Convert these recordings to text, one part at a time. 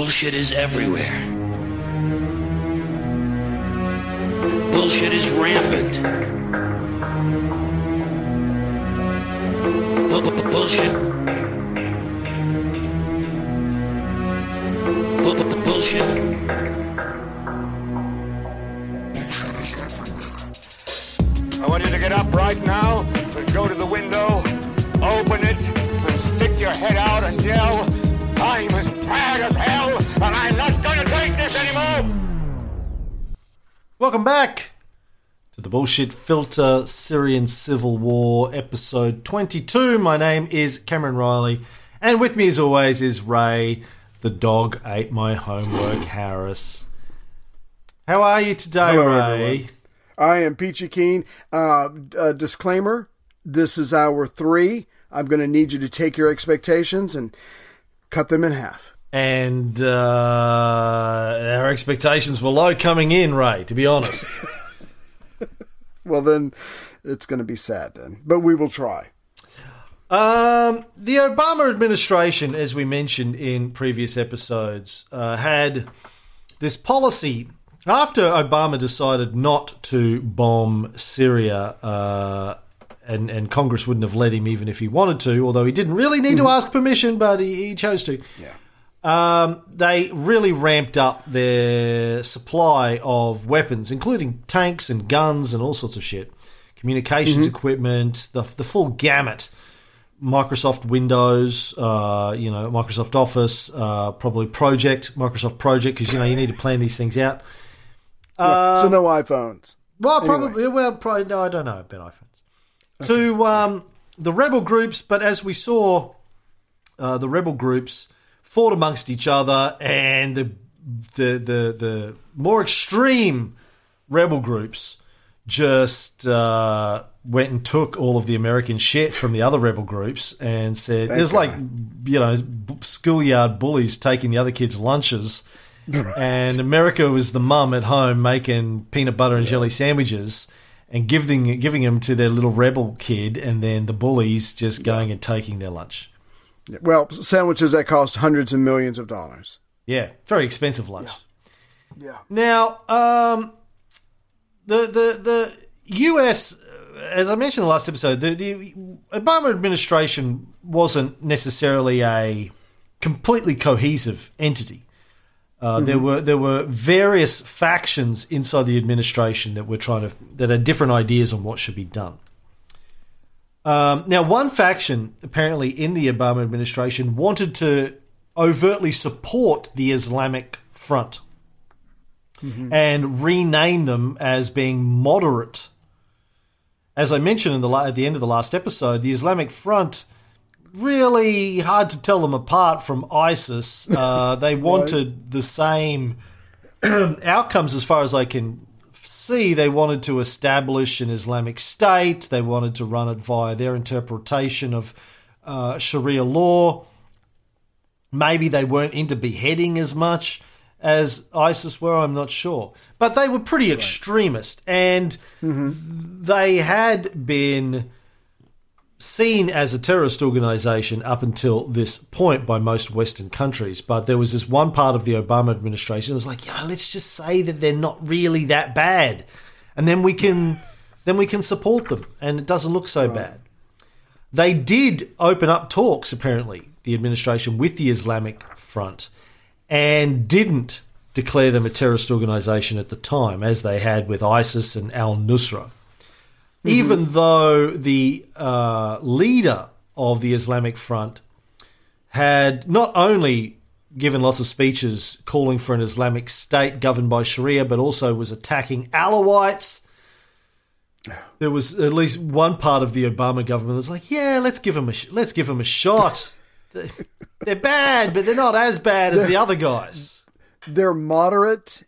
Bullshit is everywhere. Bullshit is rampant. Bu- bu- Bullshit. Bu- bu- Bullshit. I want you to get up right now and go to the window, open it, and stick your head out and yell, Welcome back to the Bullshit Filter Syrian Civil War, episode 22. My name is Cameron Reilly, and with me, as always, is Ray. The dog ate my homework, Harris. How are you today, Hello, Ray? everyone. I am Peachy Keen. Uh, uh, disclaimer: This is hour three. I'm going to need you to take your expectations and cut them in half. And uh, our expectations were low coming in, Ray, to be honest. Well, then it's going to be sad then, but we will try. Um, the Obama administration, as we mentioned in previous episodes, uh, had this policy after Obama decided not to bomb Syria. Uh, and, and Congress wouldn't have let him even if he wanted to, although he didn't really need to ask permission, but he, he chose to. Yeah. Um, they really ramped up their supply of weapons, including tanks and guns and all sorts of shit, communications equipment, the, the full gamut. Microsoft Windows, uh, you know, Microsoft Office, uh, probably Project, Microsoft Project, because you know you need to plan these things out. Yeah, so no iPhones. Well, probably. Well, probably. No, I don't know about iPhones. To um, the rebel groups, but as we saw, uh, the rebel groups fought amongst each other, and the the the, the more extreme rebel groups just uh, went and took all of the American shit from the other rebel groups and said Thank it was like you know schoolyard bullies taking the other kids' lunches. And America was the mum at home making peanut butter and jelly sandwiches and giving giving them to their little rebel kid, and then the bullies just going and taking their lunch. Well, sandwiches that cost hundreds of millions of dollars. Yeah, very expensive lunch. Yeah. Now, um, the the the U.S. As I mentioned in the last episode, the, the Obama administration wasn't necessarily a completely cohesive entity. Uh, There were there were various factions inside the administration that were trying to that had different ideas on what should be done. Um, now, one faction apparently in the Obama administration wanted to overtly support the Islamic Front and rename them as being moderate. As I mentioned in the at the end of the last episode, the Islamic Front really hard to tell them apart from ISIS. Uh, they wanted the same outcomes as far as I can see. They wanted to establish an Islamic state. They wanted to run it via their interpretation of uh, Sharia law. Maybe they weren't into beheading as much as ISIS were. I'm not sure, but they were pretty extremist, and they had been seen as a terrorist organization up until this point by most Western countries. But there was this one part of the Obama administration that was like, yeah, let's just say that they're not really that bad, and then we can then we can support them, and it doesn't look so bad. They did open up talks, apparently, the administration with the Islamic Front, and didn't declare them a terrorist organization at the time, as they had with ISIS and Al Nusra even though the uh, leader of the Islamic Front had not only given lots of speeches calling for an Islamic state governed by Sharia, but also was attacking Alawites. There was at least one part of the Obama government that was like, "Yeah, let's give them a sh- let's give them a shot. they're bad, but they're not as bad as the other guys." They're moderate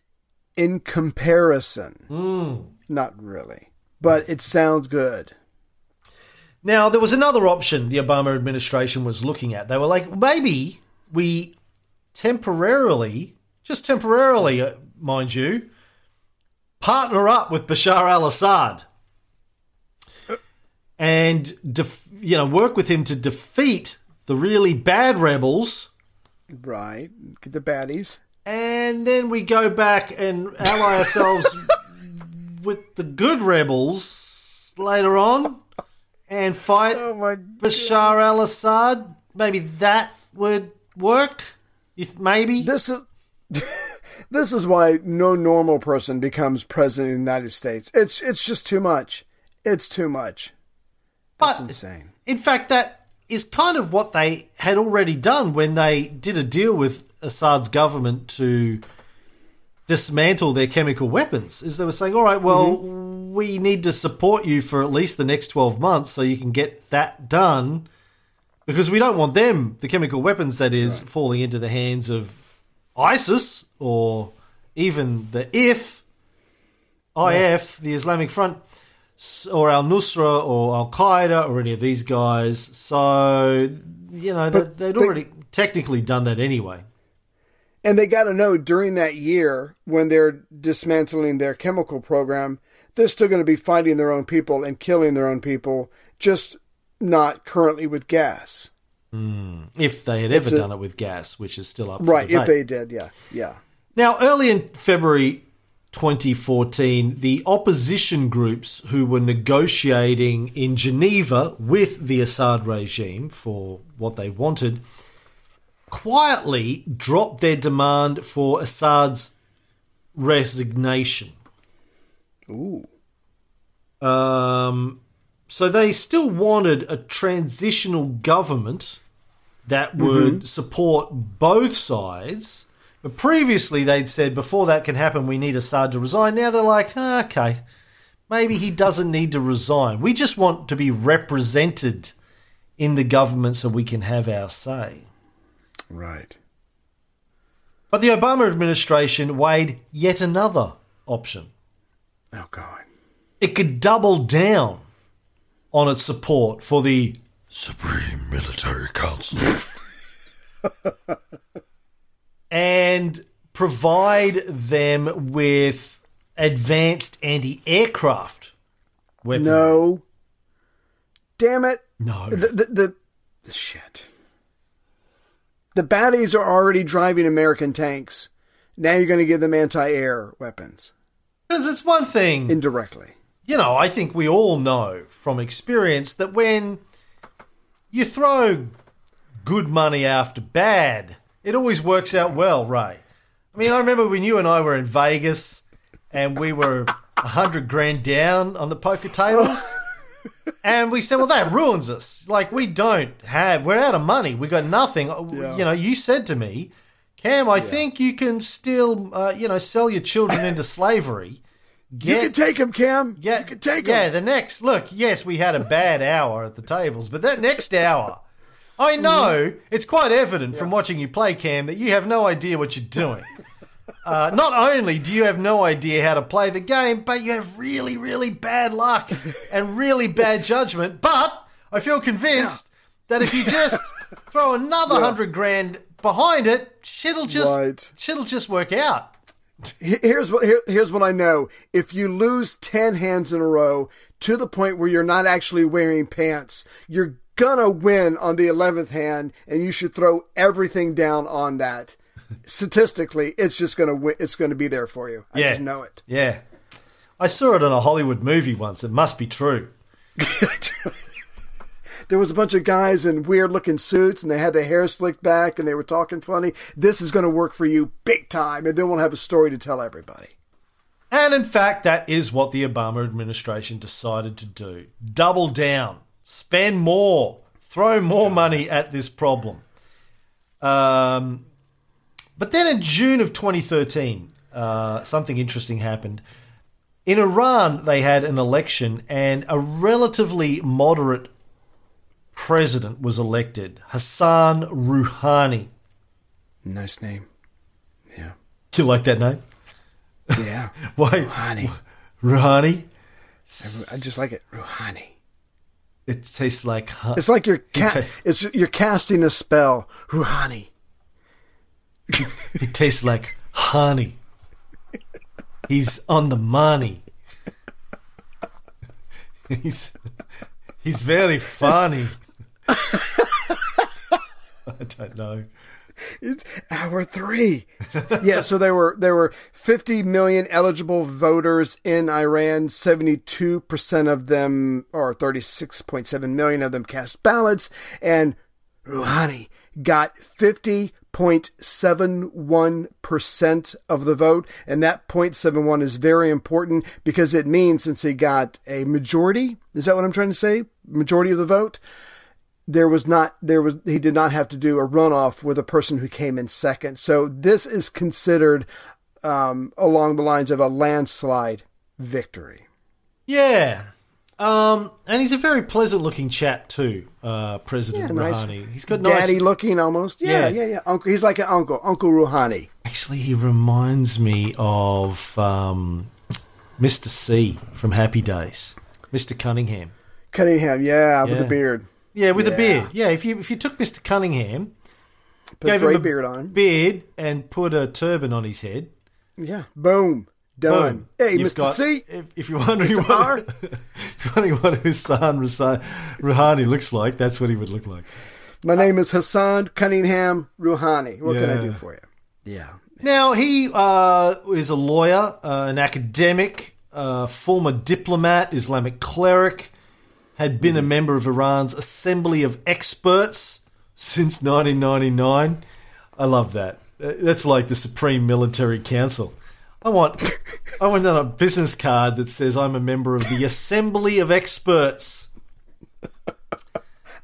in comparison. Hmm. Not really, but it sounds good. Now, there was another option the Obama administration was looking at. They were like, maybe we temporarily, just temporarily, uh, mind you, partner up with Bashar al Assad and, def- you know, work with him to defeat the really bad rebels Right. Get the baddies. and then we go back and ally ourselves with the good rebels later on and fight Oh Bashar al-Assad. Maybe that would work. If maybe This is this is why no normal person becomes president of the United States. It's it's just too much. It's too much. That's but insane. in fact, that is kind of what they had already done when they did a deal with Assad's government to dismantle their chemical weapons. Is they were saying, "All right, well, mm-hmm. we need to support you for at least the next twelve months so you can get that done." Because we don't want them, the chemical weapons that is, falling into the hands of ISIS or even the IF, IF, the Islamic Front, or Al Nusra or Al Qaeda or any of these guys. So, you know, But they, they'd they- already technically done that anyway. And they got to know during that year when they're dismantling their chemical program, they're still going to be fighting their own people and killing their own people, just not currently with gas. Hmm. If they had ever a- done it with gas, which is still up Right. for If they did, yeah, yeah. Now, early in February 2014, the opposition groups who were negotiating in Geneva with the Assad regime for what they wanted quietly dropped their demand for Assad's resignation. Ooh. Um, so they still wanted a transitional government that would support both sides. But previously they'd said before that can happen, we need Assad to resign. Now they're like, "Ah, okay, maybe he doesn't need to resign. We just want to be represented in the government so we can have our say. Right. But the Obama administration weighed yet another option. Oh God. it could double down on its support for the Supreme Military Council and provide them with advanced anti aircraft weapons. No. Damn it. No. The, the, the, the shit. The baddies are already driving American tanks. Now you're going to give them anti-air weapons Because it's one thing. indirectly. you know, I think we all know from experience that when you throw good money after bad, it always works out well, Ray. I mean, I remember when you and I were in Vegas and we were a hundred grand down on the poker tables. And we said, well, that ruins us. Like, we don't have, we're out of money. We got nothing. Yeah. You know, you said to me, Cam, I think you can still, uh, you know, sell your children into slavery. You can take them, Cam. yeah, you can take them. yeah. The next look, yes, we had a bad hour at the tables, but that next hour, I know it's quite evident from watching you play, Cam, that you have no idea what you're doing. Uh, not only do you have no idea how to play the game, but you have really, really bad luck and really bad judgment. But I feel convinced that if you just throw another hundred grand behind it, shit'll just Right. shit'll just work out. Here's what here, here's what I know. If you lose ten hands in a row to the point where you're not actually wearing pants, you're gonna win on the eleventh hand, and you should throw everything down on that. Statistically, it's just gonna it's gonna be there for you. I Yeah. just know it. Yeah. I saw it in a Hollywood movie once. It must be true. There was a bunch of guys in weird looking suits, and they had their hair slicked back, and they were talking funny. This is gonna work for you big time, and then we'll have a story to tell everybody. And in fact, that is what the Obama administration decided to do double down, spend more, throw more money at this problem. Um, but then in June of 2013, uh, something interesting happened. In Iran, they had an election, and a relatively moderate president was elected, Hassan Rouhani. Nice name. Yeah. Do you like that name? Yeah. Why? Rouhani. Rouhani? I just like it. Rouhani. It tastes like hu- It's like you're ca- ta- it's you're casting a spell. Rouhani. He tastes like honey. He's on the money. He's he's very funny. I don't know. It's hour three. yeah, so there were there were fifty million eligible voters in Iran. Seventy two percent of them, or thirty six point seven million of them, cast ballots, and Rouhani got fifty 0.71% of the vote. And that 0.71 is very important because it means since he got a majority, is that what I'm trying to say? Majority of the vote. There was not, there was, he did not have to do a runoff with a person who came in second. So this is considered um, along the lines of a landslide victory. Yeah. Um, and he's a very pleasant looking chap too, uh, President Yeah, nice. Rouhani. He's got nice. Daddy looking almost. Yeah, Yeah. yeah, yeah. Uncle, he's like an uncle, Uncle Rouhani. Actually, he reminds me of um, Mr. C from Happy Days, Mr. Cunningham. Cunningham, yeah, with Yeah. the beard. Yeah, with a beard. Yeah, if you if you took Mr. Cunningham, Put a gave him a beard on. beard, and put a turban on his head, Yeah, boom, done. boom. Hey, You've Mr. got- C. If, if you're wondering Mr. what, R. if you're wondering what Hassan Rusa- Rouhani looks like, that's what he would look like. My name is Hassan Cunningham Rouhani. What can I do for you? Yeah. Now he uh, is a lawyer, uh, an academic, uh, former diplomat, Islamic cleric, had been a member of Iran's Assembly of Experts since 1999. I love that. Uh, That's like the Supreme Military Council. I want, I want on a business card that says I'm a member of the Assembly of Experts.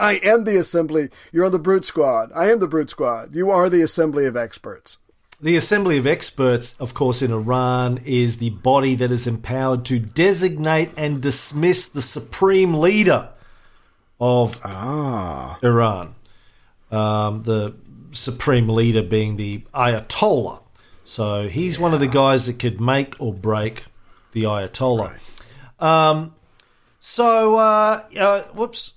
I am the assembly. You're on the brute squad. I am the brute squad. You are the assembly of experts. The Assembly of Experts, of course, in Iran is the body that is empowered to designate and dismiss the supreme leader of ah. Iran. Um, the supreme leader being the Ayatollah. So he's one of the guys that could make or break the Ayatollah. Um, so, uh, uh, whoops,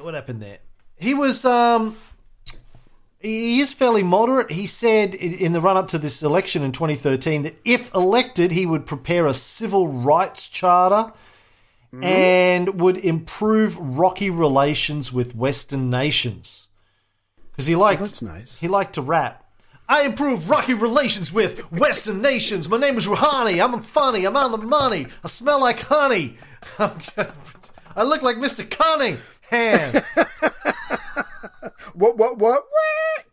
what happened there? He was. Um, he is fairly moderate. He said in the run up to this election in 2013 that if elected, he would prepare a civil rights charter and would improve rocky relations with Western nations. Because he liked, that's nice. He liked to rap. I improve rocky relations with Western nations. My name is Rouhani. I'm funny. I'm on the money. I smell like honey. I look like Mr. Cunningham. What, what, what, what?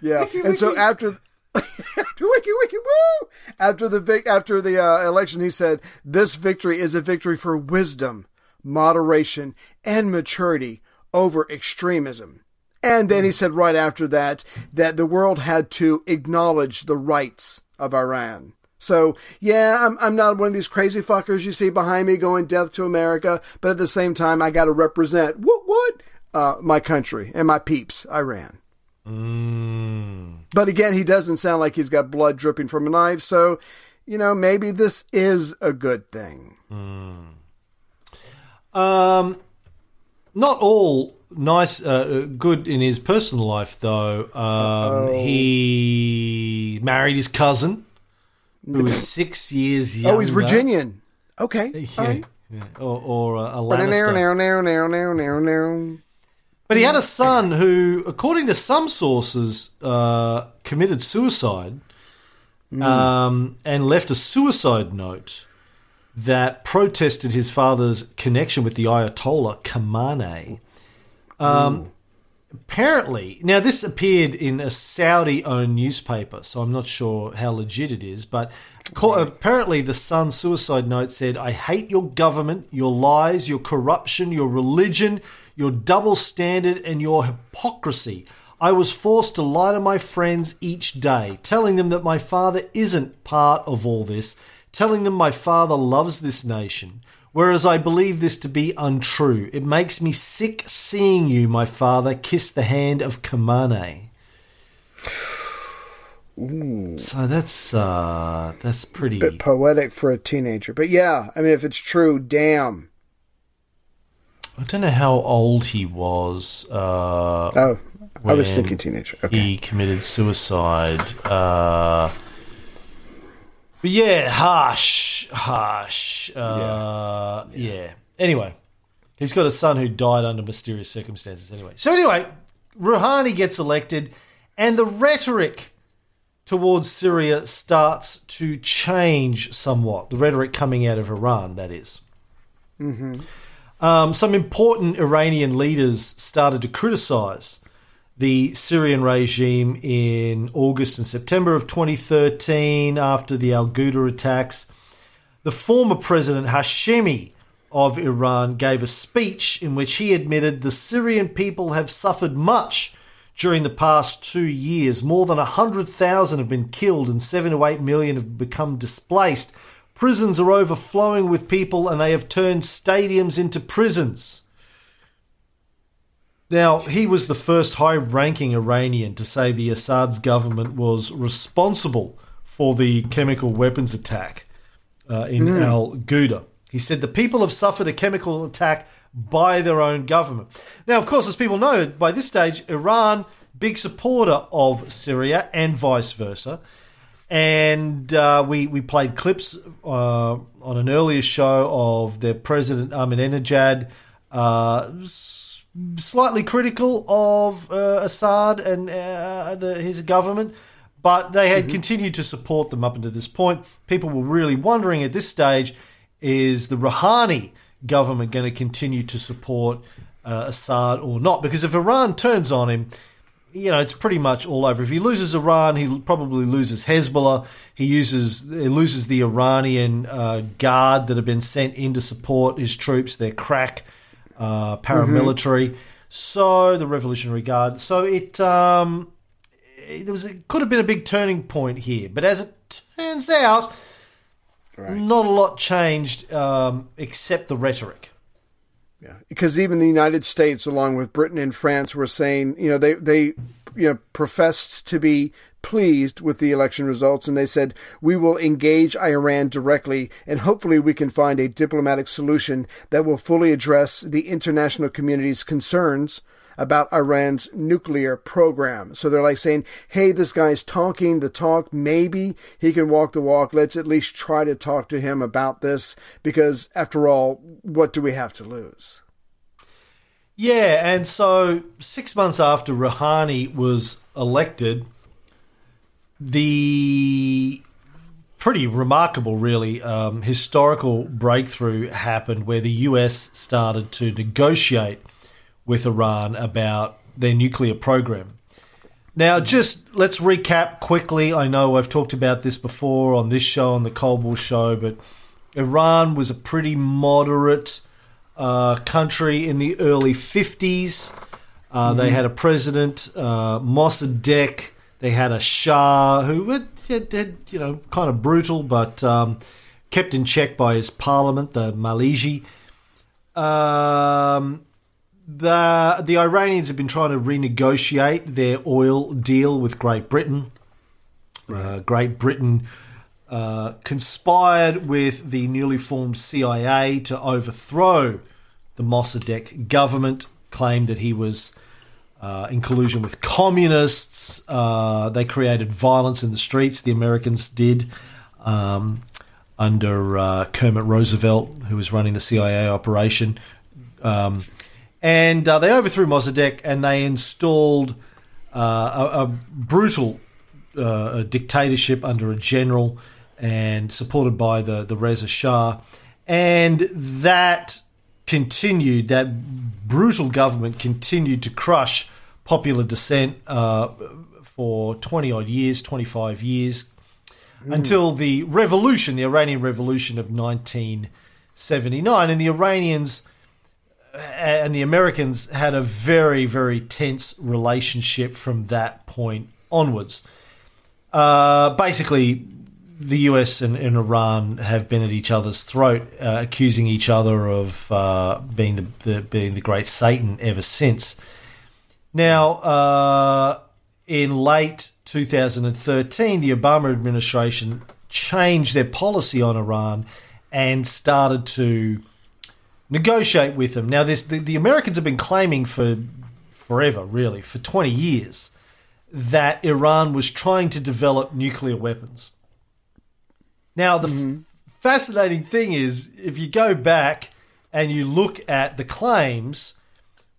Yeah. and so after, after wiki, wiki, woo! After the vic, after the uh, election, he said, "This victory is a victory for wisdom, moderation, and maturity over extremism." And then he said right after that that the world had to acknowledge the rights of Iran. So yeah, I'm I'm not one of these crazy fuckers you see behind me going death to America, but at the same time I got to represent what what uh, my country and my peeps, Iran. But again, he doesn't sound like he's got blood dripping from a knife, so you know maybe this is a good thing. Um, not all nice, uh, good in his personal life though. Um, he married his cousin, who was six years younger. Oh, he's Virginian. Okay, Yeah, right. yeah. or, or uh, a Now, Lannister. now, now, now, now, now, now. But he had a son who, according to some sources, uh, committed suicide um, and left a suicide note that protested his father's connection with the Ayatollah Khamenei. Um, apparently, now this appeared in a Saudi-owned newspaper, so I'm not sure how legit it is. But co- apparently, the son's suicide note said, "I hate your government, your lies, your corruption, your religion, your double standard, and your hypocrisy." I was forced to lie to my friends each day, telling them that my father isn't part of all this, telling them my father loves this nation, whereas I believe this to be untrue. It makes me sick seeing you, my father, kiss the hand of Khamenei. So that's uh that's pretty Bit poetic for a teenager, but yeah, I mean, if it's true, damn. I don't know how old he was uh Oh, I was thinking teenager. Okay. he committed suicide. Uh but yeah, harsh, harsh. Uh, yeah. Anyway, he's got a son who died under mysterious circumstances. Anyway, so anyway, Rouhani gets elected, And the rhetoric towards Syria starts to change somewhat. The rhetoric coming out of Iran, that is. Um, some important Iranian leaders started to criticize the Syrian regime in August and September of 2013 after the Al Ghouta attacks. The former president Hashemi of Iran gave a speech in which he admitted the Syrian people have suffered much during the past two years. More than 100,000 have been killed and 7 to 8 million have become displaced. Prisons are overflowing with people and they have turned stadiums into prisons. Now, he was the first high ranking Iranian to say the Assad's government was responsible for the chemical weapons attack uh, in Al Ghouta. He said the people have suffered a chemical attack by their own government. Now, of course, as people know, by this stage, Iran, big supporter of Syria and vice versa. And uh, we, we played clips uh, on an earlier show of their president, Ahmadinejad, uh, slightly critical of uh, Assad and uh, the, his government, but they had continued to support them up until this point. People were really wondering at this stage is the Rouhani government going to continue to support uh, Assad or not? Because if Iran turns on him, you know, it's pretty much all over. If he loses Iran, he probably loses Hezbollah. He uses he loses the Iranian uh, guard that have been sent in to support his troops. They're crack uh, paramilitary. So the Revolutionary Guard. So it um, there was it could have been a big turning point here, but as it turns out, not a lot changed um, except the rhetoric. Yeah, because even the United States, along with Britain and France, were saying, you know, they they you know professed to be pleased with the election results, and they said we will engage Iran directly, and hopefully we can find a diplomatic solution that will fully address the international community's concerns about Iran's nuclear program. So they're like saying, hey, this guy's talking the talk. Maybe he can walk the walk. Let's at least try to talk to him about this because, after all, what do we have to lose? Yeah, and so six months after Rouhani was elected, the pretty remarkable, really, um, historical breakthrough happened where the US started to negotiate with Iran about their nuclear program. Now, just let's recap quickly. I know I've talked about this before on this show, on the Cold War show, but Iran was a pretty moderate uh, country in the early 50s. Uh, They had a president, uh, Mossadegh. They had a Shah who had, had, you know, kind of brutal, but um, kept in check by his parliament, the Maliji. Um, the the Iranians have been trying to renegotiate their oil deal with Great Britain. Uh, Great Britain uh, conspired with the newly formed CIA to overthrow the Mossadegh government. Claimed that he was uh, in collusion with communists. Uh, they created violence in the streets. The Americans did. Um, under uh, Kermit Roosevelt, who was running the CIA operation. Um, and uh, they overthrew Mossadegh and they installed a, a brutal dictatorship under a general and supported by the, the Reza Shah. And that continued, that brutal government continued to crush popular dissent uh, for 20 odd years, 25 years, until the revolution, the Iranian Revolution of 1979. And the Iranians and the Americans had a very, very tense relationship from that point onwards. Uh, basically, the US and, and, Iran have been at each other's throat, uh, accusing each other of uh, being the, the, being the great Satan ever since. Now, uh, in late 2013, the Obama administration changed their policy on Iran and started to negotiate with them. Now, this the, the Americans have been claiming for forever, really, for 20 years, that Iran was trying to develop nuclear weapons. Now, the f- fascinating thing is, if you go back and you look at the claims,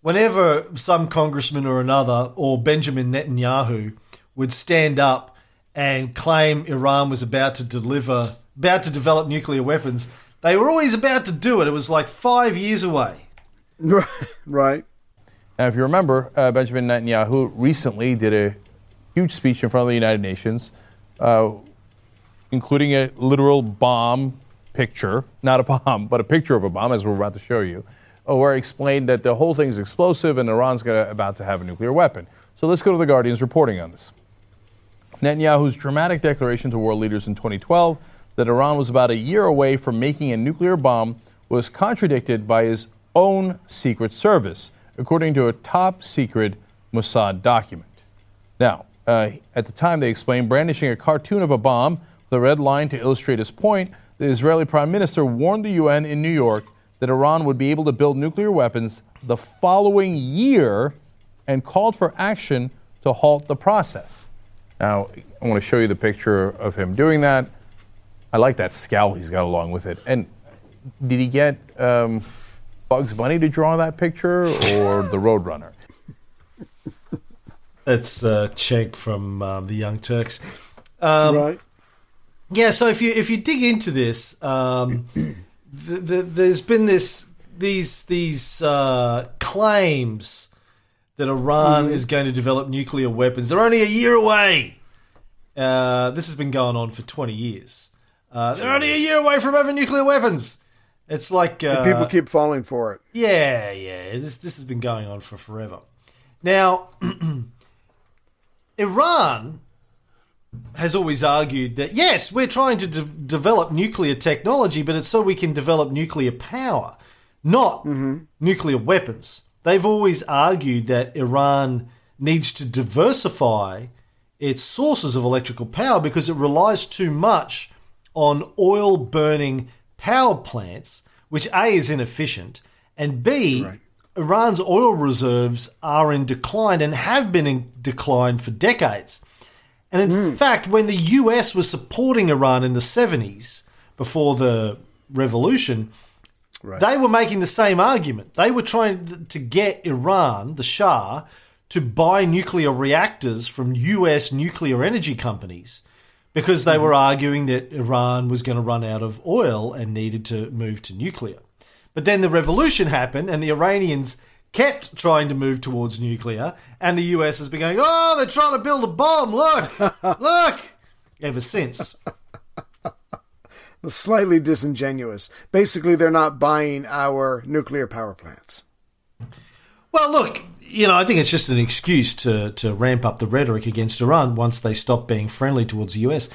whenever some congressman or another, or Benjamin Netanyahu, would stand up and claim Iran was about to deliver, about to develop nuclear weapons, they were always about to do it. It was like five years away. right. Now, if you remember, uh, Benjamin Netanyahu recently did a huge speech in front of the United Nations, uh, including a literal bomb picture, not a bomb, but a picture of a bomb, as we're about to show you, uh, where he explained that the whole thing's explosive and Iran's gonna, about to have a nuclear weapon. So let's go to the Guardian's reporting on this. Netanyahu's dramatic declaration to world leaders in 2012 that Iran was about a year away from making a nuclear bomb was contradicted by his own Secret Service, according to a top secret Mossad document. Now, uh, at the time, they explained brandishing a cartoon of a bomb with a red line to illustrate his point. The Israeli prime minister warned the UN in New York that Iran would be able to build nuclear weapons the following year and called for action to halt the process. Now, I want to show you the picture of him doing that. I like that scowl he's got along with it. And did he get um, Bugs Bunny to draw that picture or the Roadrunner? That's uh, Cenk from um, the Young Turks. Um, right. Yeah, so if you if you dig into this, um, the, the, there's been this these these uh, claims that Iran is going to develop nuclear weapons. They're only a year away. Uh, this has been going on for 20 years. Uh, they're only a year away from having nuclear weapons. It's like uh, people keep falling for it. yeah, yeah. This this has been going on for forever. Now, Iran has always argued that yes, we're trying to de- develop nuclear technology, but it's so we can develop nuclear power, not mm-hmm. nuclear weapons. They've always argued that Iran needs to diversify its sources of electrical power because it relies too much on oil burning power plants, which A is inefficient, and B, Iran's oil reserves are in decline and have been in decline for decades. And in hmm. fact, when the US was supporting Iran in the 70s, before the revolution, they were making the same argument. They were trying to get Iran, the Shah, to buy nuclear reactors from US nuclear energy companies because they hmm. were arguing that Iran was going to run out of oil and needed to move to nuclear. But then the revolution happened and the Iranians kept trying to move towards nuclear and the US has been going, "Oh, they're trying to build a bomb. Look. look." Ever since. Slightly disingenuous. Basically, they're not buying our nuclear power plants. Well, look, you know, I think it's just an excuse to, to ramp up the rhetoric against Iran once they stop being friendly towards the US.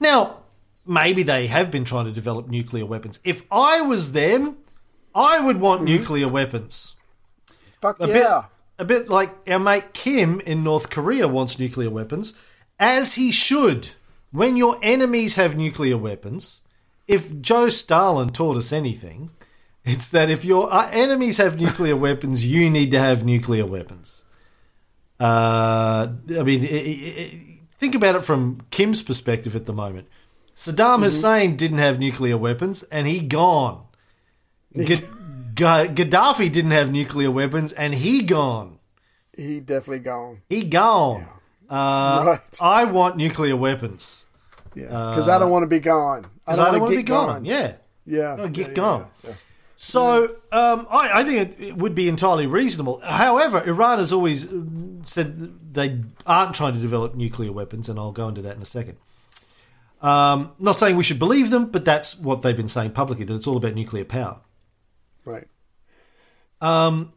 Now, maybe they have been trying to develop nuclear weapons. If I was them, I would want mm-hmm. nuclear weapons. Fuck A yeah. bit a bit like our mate Kim in North Korea wants nuclear weapons, as he should. When your enemies have nuclear weapons, if Joe Stalin taught us anything, it's that if your uh, enemies have nuclear weapons, you need to have nuclear weapons. Uh, I mean, i i i think about it from Kim's perspective at the moment. Saddam Hussein didn't have nuclear weapons, and he gone. G- Gaddafi didn't have nuclear weapons, and he gone. He definitely gone. He gone. Uh, Right. I want nuclear weapons. Yeah. Because I don't want to be gone. I don't want to be gone. Yeah. Yeah. Oh, get yeah, gone. yeah, yeah. So um, I, I think it, it would be entirely reasonable. However, Iran has always uh, said they aren't trying to develop nuclear weapons, and I'll go into that in a second. Um, not saying we should believe them, but that's what they've been saying publicly that it's all about nuclear power. Right. Um,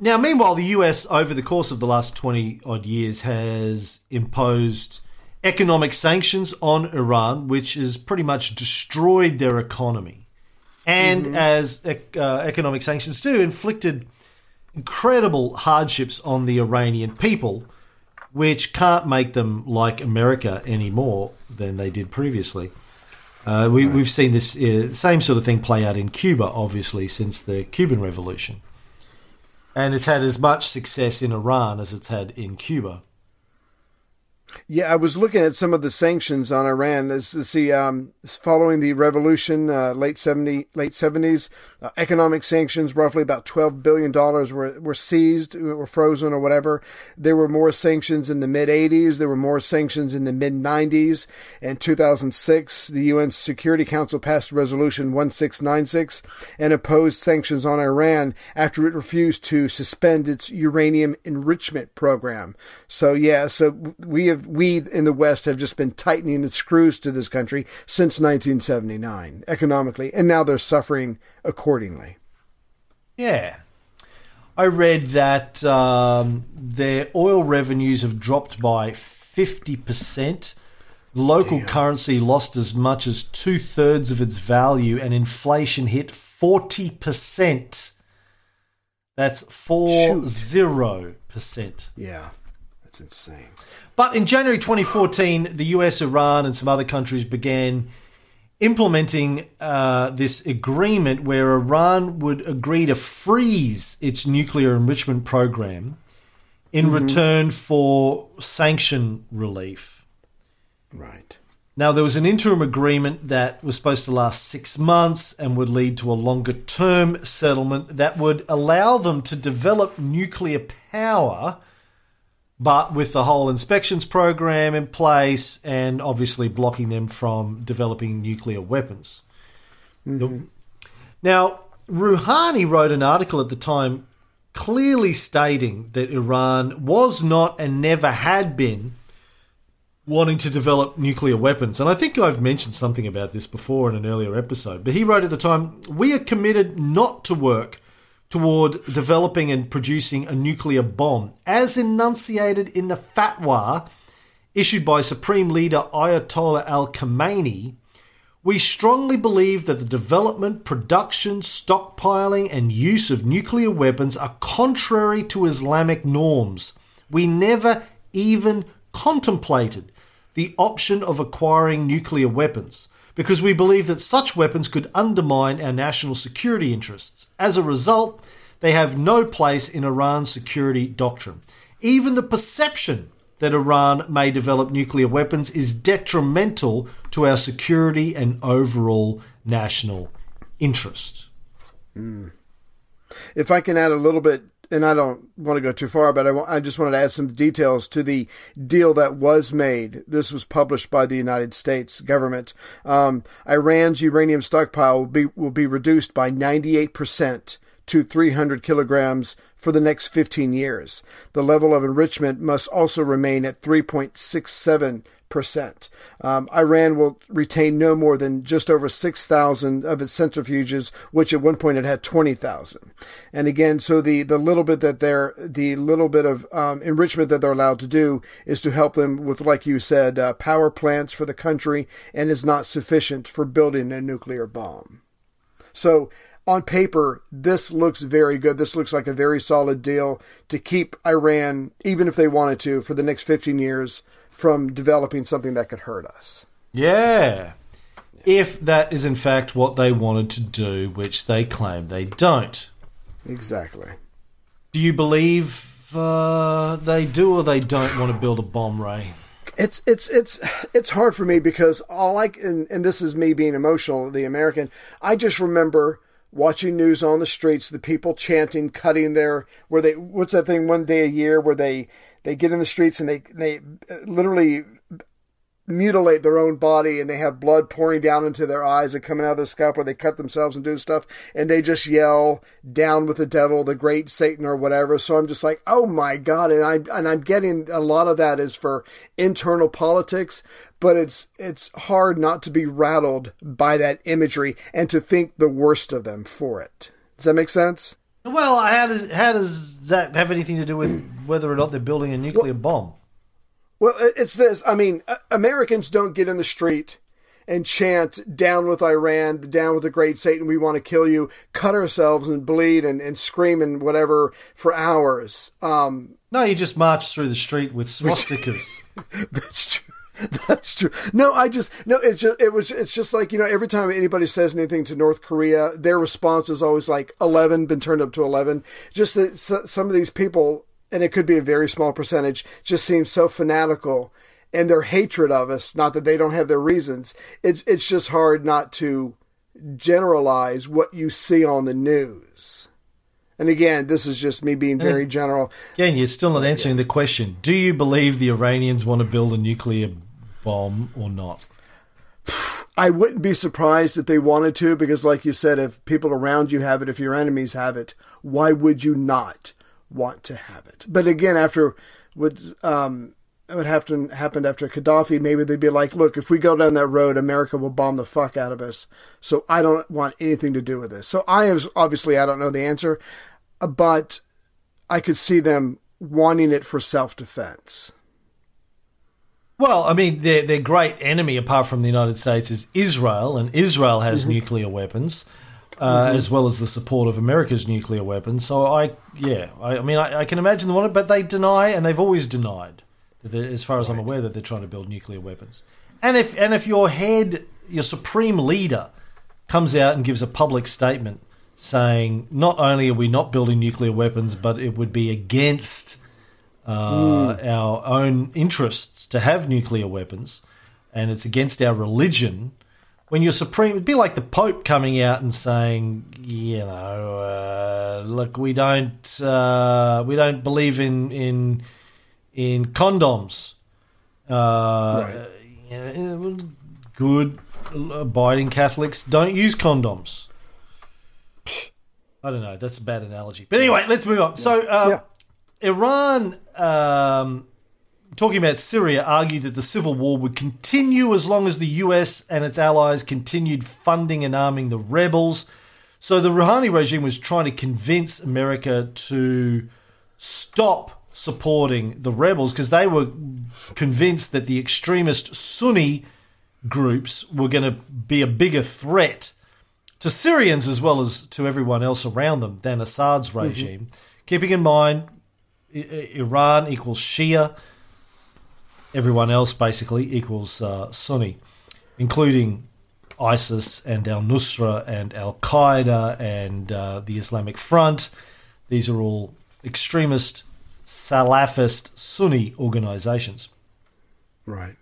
now, meanwhile, the US, over the course of the last 20 odd years, has imposed economic sanctions on Iran, which has pretty much destroyed their economy. And as uh, economic sanctions do, inflicted incredible hardships on the Iranian people, which can't make them like America any more than they did previously. Uh, we, We've seen this uh, same sort of thing play out in Cuba, obviously, since the Cuban Revolution. And it's had as much success in Iran as it's had in Cuba. Yeah, I was looking at some of the sanctions on Iran. Let's see, um, following the revolution, uh, late seventy, late seventies, uh, economic sanctions, roughly about twelve billion dollars were were seized, were frozen, or whatever. There were more sanctions in the mid '80s. There were more sanctions in the mid '90s. In 2006, the UN Security Council passed Resolution 1696 and imposed sanctions on Iran after it refused to suspend its uranium enrichment program. So yeah, so we have we in the West have just been tightening the screws to this country since 1979 economically, and now they're suffering accordingly. Yeah. I read that um, their oil revenues have dropped by 50%. Local Damn. currency lost as much as two thirds of its value, and inflation hit 40%. That's four zero percent. Yeah, that's insane. But in January 2014, the US, Iran, and some other countries began implementing uh, this agreement where Iran would agree to freeze its nuclear enrichment program in return for sanction relief. Right. Now, there was an interim agreement that was supposed to last six months and would lead to a longer term settlement that would allow them to develop nuclear power, but with the whole inspections program in place and obviously blocking them from developing nuclear weapons. Mm-hmm. The- Now, Rouhani wrote an article at the time clearly stating that Iran was not and never had been wanting to develop nuclear weapons. And I think I've mentioned something about this before in an earlier episode. But he wrote at the time, We are committed not to work toward developing and producing a nuclear bomb, as enunciated in the fatwa issued by Supreme Leader Ayatollah Ali Khamenei. We strongly believe that the development, production, stockpiling, and use of nuclear weapons are contrary to Islamic norms. We never even contemplated the option of acquiring nuclear weapons because we believe that such weapons could undermine our national security interests. As a result, they have no place in Iran's security doctrine. Even the perception that Iran may develop nuclear weapons is detrimental to our security and overall national interest. Hmm. If I can add a little bit, and I don't want to go too far, but I, I just wanted to add some details to the deal that was made. This was published by the United States government. Um, Iran's uranium stockpile will be will be reduced by 98 percent to 300 kilograms for the next 15 years. The level of enrichment must also remain at 3.67 percent. Um, Iran will retain no more than just over 6,000 of its centrifuges, which at one point it had 20,000. And again, so the, the little bit that they're, the little bit of um, enrichment that they're allowed to do is to help them with, like you said, uh, power plants for the country and is not sufficient for building a nuclear bomb. So on paper, this looks very good. This looks like a very solid deal to keep Iran, even if they wanted to, for the next 15 years from developing something that could hurt us. Yeah. If that is in fact what they wanted to do, which they claim they don't. Exactly. Do you believe uh, they do or they don't want to build a bomb, Ray? It's it's it's it's hard for me because all I and, and this is me being emotional, the American. I just remember watching news on the streets, the people chanting, cutting their where they what's that thing one day a year where they they get in the streets and they they uh, literally mutilate their own body and they have blood pouring down into their eyes and coming out of their scalp where they cut themselves and do stuff. And they just yell down with the devil the great satan or whatever. So i'm just like oh my god. And i and i'm getting a lot of that is for internal politics but it's it's hard not to be rattled by that imagery and to think the worst of them for it. Does that make sense Well, how does how does that have anything to do with whether or not they're building a nuclear bomb? Well, it's this. I mean, uh, Americans don't get in the street and chant down with Iran, down with the great Satan, we want to kill you, cut ourselves and bleed and, and scream and whatever for hours. Um, No, you just march through the street with swastikas. that's true. That's true. No, I just no. It's just it was. It's just like you know. Every time anybody says anything to North Korea, their response is always like eleven, been turned up to eleven. Just that some of these people, and it could be a very small percentage, just seem so fanatical and their hatred of us. Not that they don't have their reasons. It's it's just hard not to generalize what you see on the news. And again, this is just me being very mm. general. Again, you're still not answering the question. Do you believe the Iranians want to build a nuclear bomb or not? I wouldn't be surprised if they wanted to, because, like you said, if people around you have it, if your enemies have it, why would you not want to have it? But again, after what um, would have to happen after Gaddafi, maybe they'd be like, "Look, if we go down that road, America will bomb the fuck out of us." So I don't want anything to do with this. So I obviously I don't know the answer, but I could see them wanting it for self defense. Well, I mean, their their great enemy, apart from the United States, is Israel, and Israel has nuclear weapons, uh, as well as the support of America's nuclear weapons. So I, yeah, I, I mean, I, I can imagine they want it, but they deny, and they've always denied, that as far as I'm aware, that they're trying to build nuclear weapons. And if and if your head, your supreme leader, comes out and gives a public statement saying not only are we not building nuclear weapons, but it would be against uh, our own interests to have nuclear weapons, and it's against our religion. When you're supreme, it'd be like the Pope coming out and saying, you know, uh, look, we don't, uh, we don't believe in in in condoms. Uh, yeah, good, abiding Catholics don't use condoms. I don't know. That's a bad analogy. But anyway, let's move on. So, uh, Yeah. Iran, um, talking about Syria, argued that the civil war would continue as long as the US and its allies continued funding and arming the rebels. So the Rouhani regime was trying to convince America to stop supporting the rebels because they were convinced that the extremist Sunni groups were going to be a bigger threat to Syrians as well as to everyone else around them than Assad's regime. Keeping in mind, Iran equals Shia, everyone else basically equals uh, Sunni, including ISIS and Al Nusra and Al Qaeda and uh, the Islamic Front. These are all extremist Salafist Sunni organizations. Right.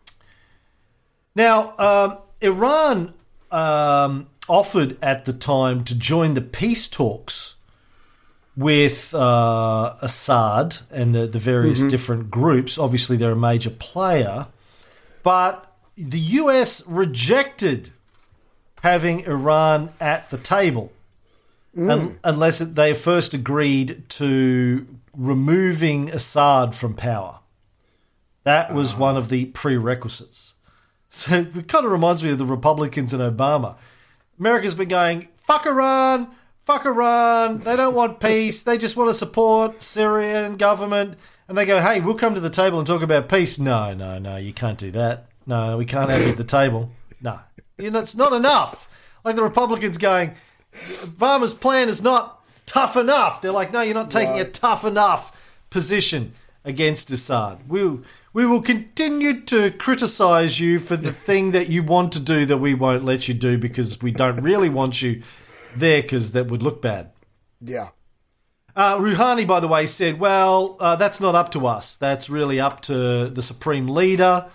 Now, um, Iran um, offered at the time to join the peace talks with uh, Assad and the, the various mm-hmm. different groups. Obviously, they're a major player, but the US rejected having Iran at the table mm. un- unless they first agreed to removing Assad from power. That was ah. one of the prerequisites. So it kind of reminds me of the Republicans and Obama. America's been going, fuck Iran, fuck Iran. They don't want peace. They just want to support Syrian government. And they go, hey, we'll come to the table and talk about peace. No, no, no, you can't do that. No, we can't have you at the table. No. You know, it's not enough. Like the Republicans going, Obama's plan is not tough enough. They're like, no, you're not taking a tough enough position against Assad. We we will continue to criticize you for the thing that you want to do that we won't let you do because we don't really want you there because that would look bad. Yeah. Uh, Rouhani, by the way, said, well, uh, that's not up to us. That's really up to the supreme leader.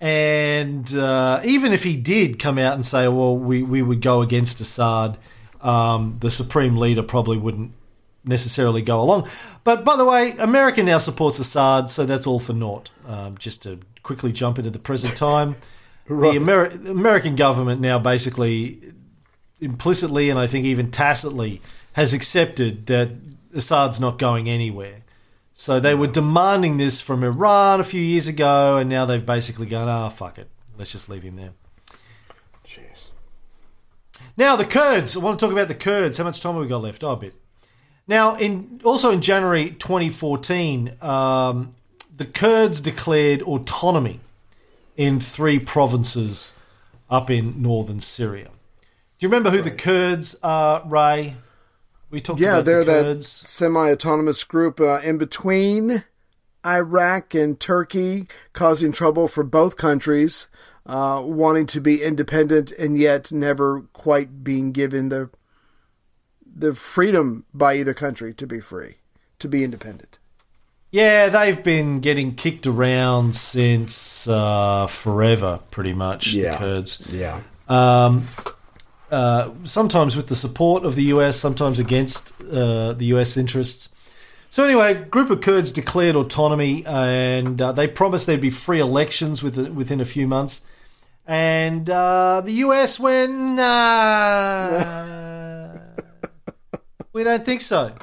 And uh, even if he did come out and say, well, we, we would go against Assad, um, the supreme leader probably wouldn't necessarily go along. But by the way, America now supports Assad, so that's all for naught. Um, just to quickly jump into the present time, the Ameri- American government now basically implicitly and I think even tacitly has accepted that Assad's not going anywhere. So they were demanding this from Iran a few years ago, and now they've basically gone, ah, fuck it. Let's just leave him there. Jeez. Now, the Kurds. I want to talk about the Kurds. How much time have we got left? Oh, a bit. Now, in also in January 2014, um, the Kurds declared autonomy in three provinces up in northern Syria. Do you remember who the Kurds are, Ray? We talked Yeah, about they're the that semi-autonomous group uh, in between Iraq and Turkey, causing trouble for both countries, uh, wanting to be independent and yet never quite being given the the freedom by either country to be free, to be independent. Yeah, they've been getting kicked around since uh, forever, pretty much. Yeah. The Kurds. Yeah. Um, uh, sometimes with the support of the US, sometimes against uh, the US interests. So anyway, a group of Kurds declared autonomy, and uh, they promised there'd be free elections within, within a few months. And uh, the US went, nah, we don't think so.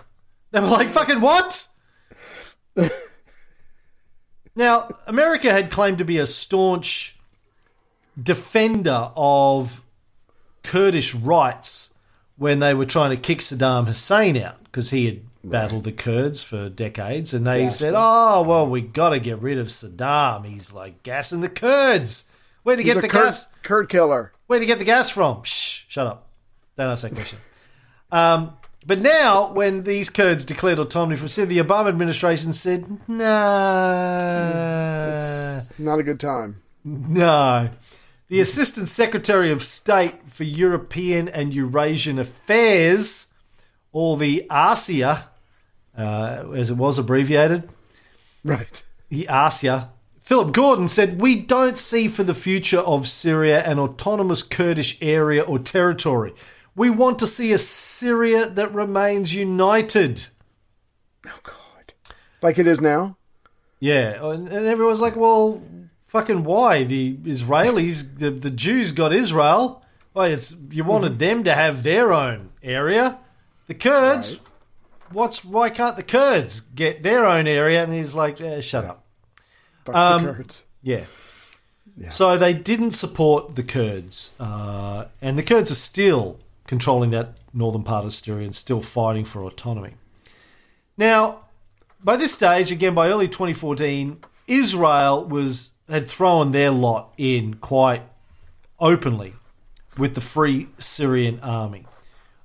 They were like, fucking what? now, America had claimed to be a staunch defender of Kurdish rights when they were trying to kick Saddam Hussein out because he had battled the Kurds for decades, and they said. "Oh well, we got to get rid of Saddam. He's like gassing the Kurds. Where to He's get the Kurd, gas? Kurd killer. Where to get the gas from? Shh, shut up. Don't ask that question." um, but now, when these Kurds declared autonomy from Syria, the Obama administration said, "No, "Nah." Not a good time. No. The Assistant Secretary of State for European and Eurasian Affairs, or the ASEA, uh, as it was abbreviated, Right. the ASEA, Philip Gordon said, We don't see for the future of Syria an autonomous Kurdish area or territory. We want to see a Syria that remains united. Oh God. Like it is now. Yeah, and, and everyone's like, well, fucking why? The Israelis, the, the Jews got Israel. Well, it's you wanted them to have their own area. The Kurds, Right. what's why can't the Kurds get their own area? And he's like, eh, shut up. Fuck Um, the Kurds. Yeah. So they didn't support the Kurds, uh, and the Kurds are still controlling that northern part of Syria and still fighting for autonomy. Now, by this stage, again by early 2014, Israel was had thrown their lot in quite openly with the Free Syrian Army.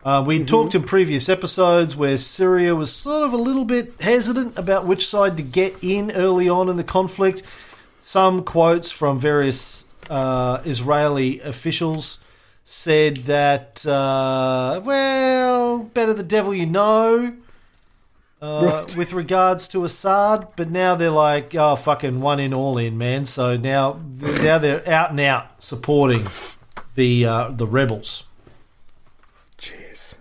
Uh, we talked in previous episodes where Syria was sort of a little bit hesitant about which side to get in early on in the conflict. Some quotes from various uh, Israeli officials said that, uh, well, better the devil you know. Uh, with regards to Assad, but now they're like, oh, fucking one in, all in, man. So now, now they're out and out supporting the uh, the rebels. Jeez.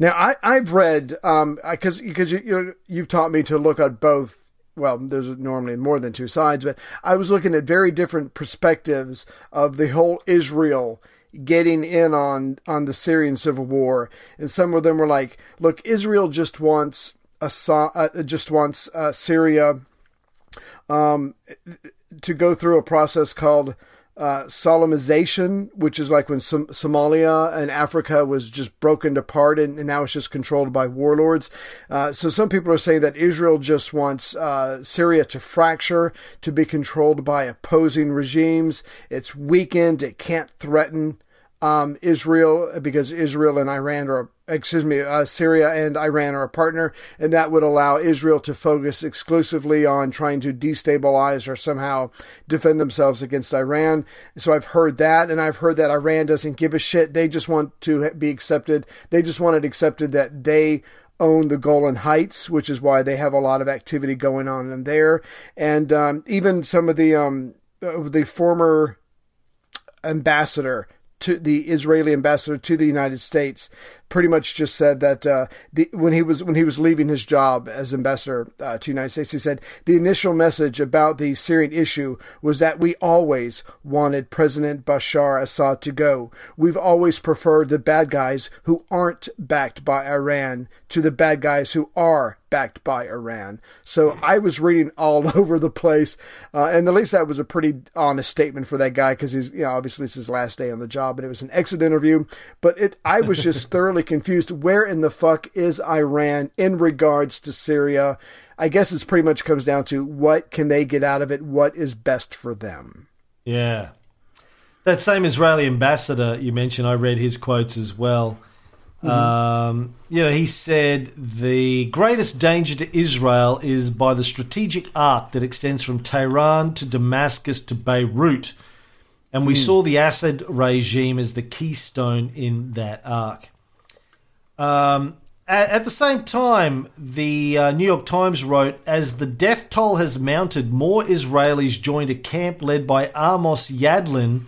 Now I I've read um because because you, you you've taught me to look at both. Well, there's normally more than two sides, but I was looking at very different perspectives of the whole Israel getting in on on the Syrian civil war, and some of them were like, "Look, Israel just wants Assad, uh, just wants uh, Syria um, to go through a process called uh, Somalization, which is like when Som- Somalia and Africa was just broken apart and, and now it's just controlled by warlords. Uh, so some people are saying that Israel just wants uh, Syria to fracture, to be controlled by opposing regimes. It's weakened. It can't threaten um, Israel because Israel and Iran are, excuse me, uh, Syria and Iran are a partner, and that would allow Israel to focus exclusively on trying to destabilize or somehow defend themselves against Iran. So I've heard that, and I've heard that Iran doesn't give a shit. They just want to be accepted. They just want it accepted that they own the Golan Heights, which is why they have a lot of activity going on in there, and um, even some of the um, the former ambassador to the Israeli ambassador to the United States pretty much just said that uh, the, when he was when he was leaving his job as ambassador uh, to the United States, he said the initial message about the Syrian issue was that we always wanted President Bashar Assad to go. We've always preferred the bad guys who aren't backed by Iran to the bad guys who are backed by Iran. So I was reading all over the place, uh, and at least that was a pretty honest statement for that guy because he's, you know, obviously it's his last day on the job, and it was an exit interview. But it, I was just thoroughly confused. Where in the fuck is Iran in regards to Syria? I guess it's pretty much comes down to what can they get out of it? What is best for them? Yeah. That same Israeli ambassador you mentioned, I read his quotes as well. Um, you know, he said the greatest danger to Israel is by the strategic arc that extends from Tehran to Damascus to Beirut. And we saw the Assad regime as the keystone in that arc. Um, at, at the same time, the uh, New York Times wrote as the death toll has mounted, more Israelis joined a camp led by Amos Yadlin,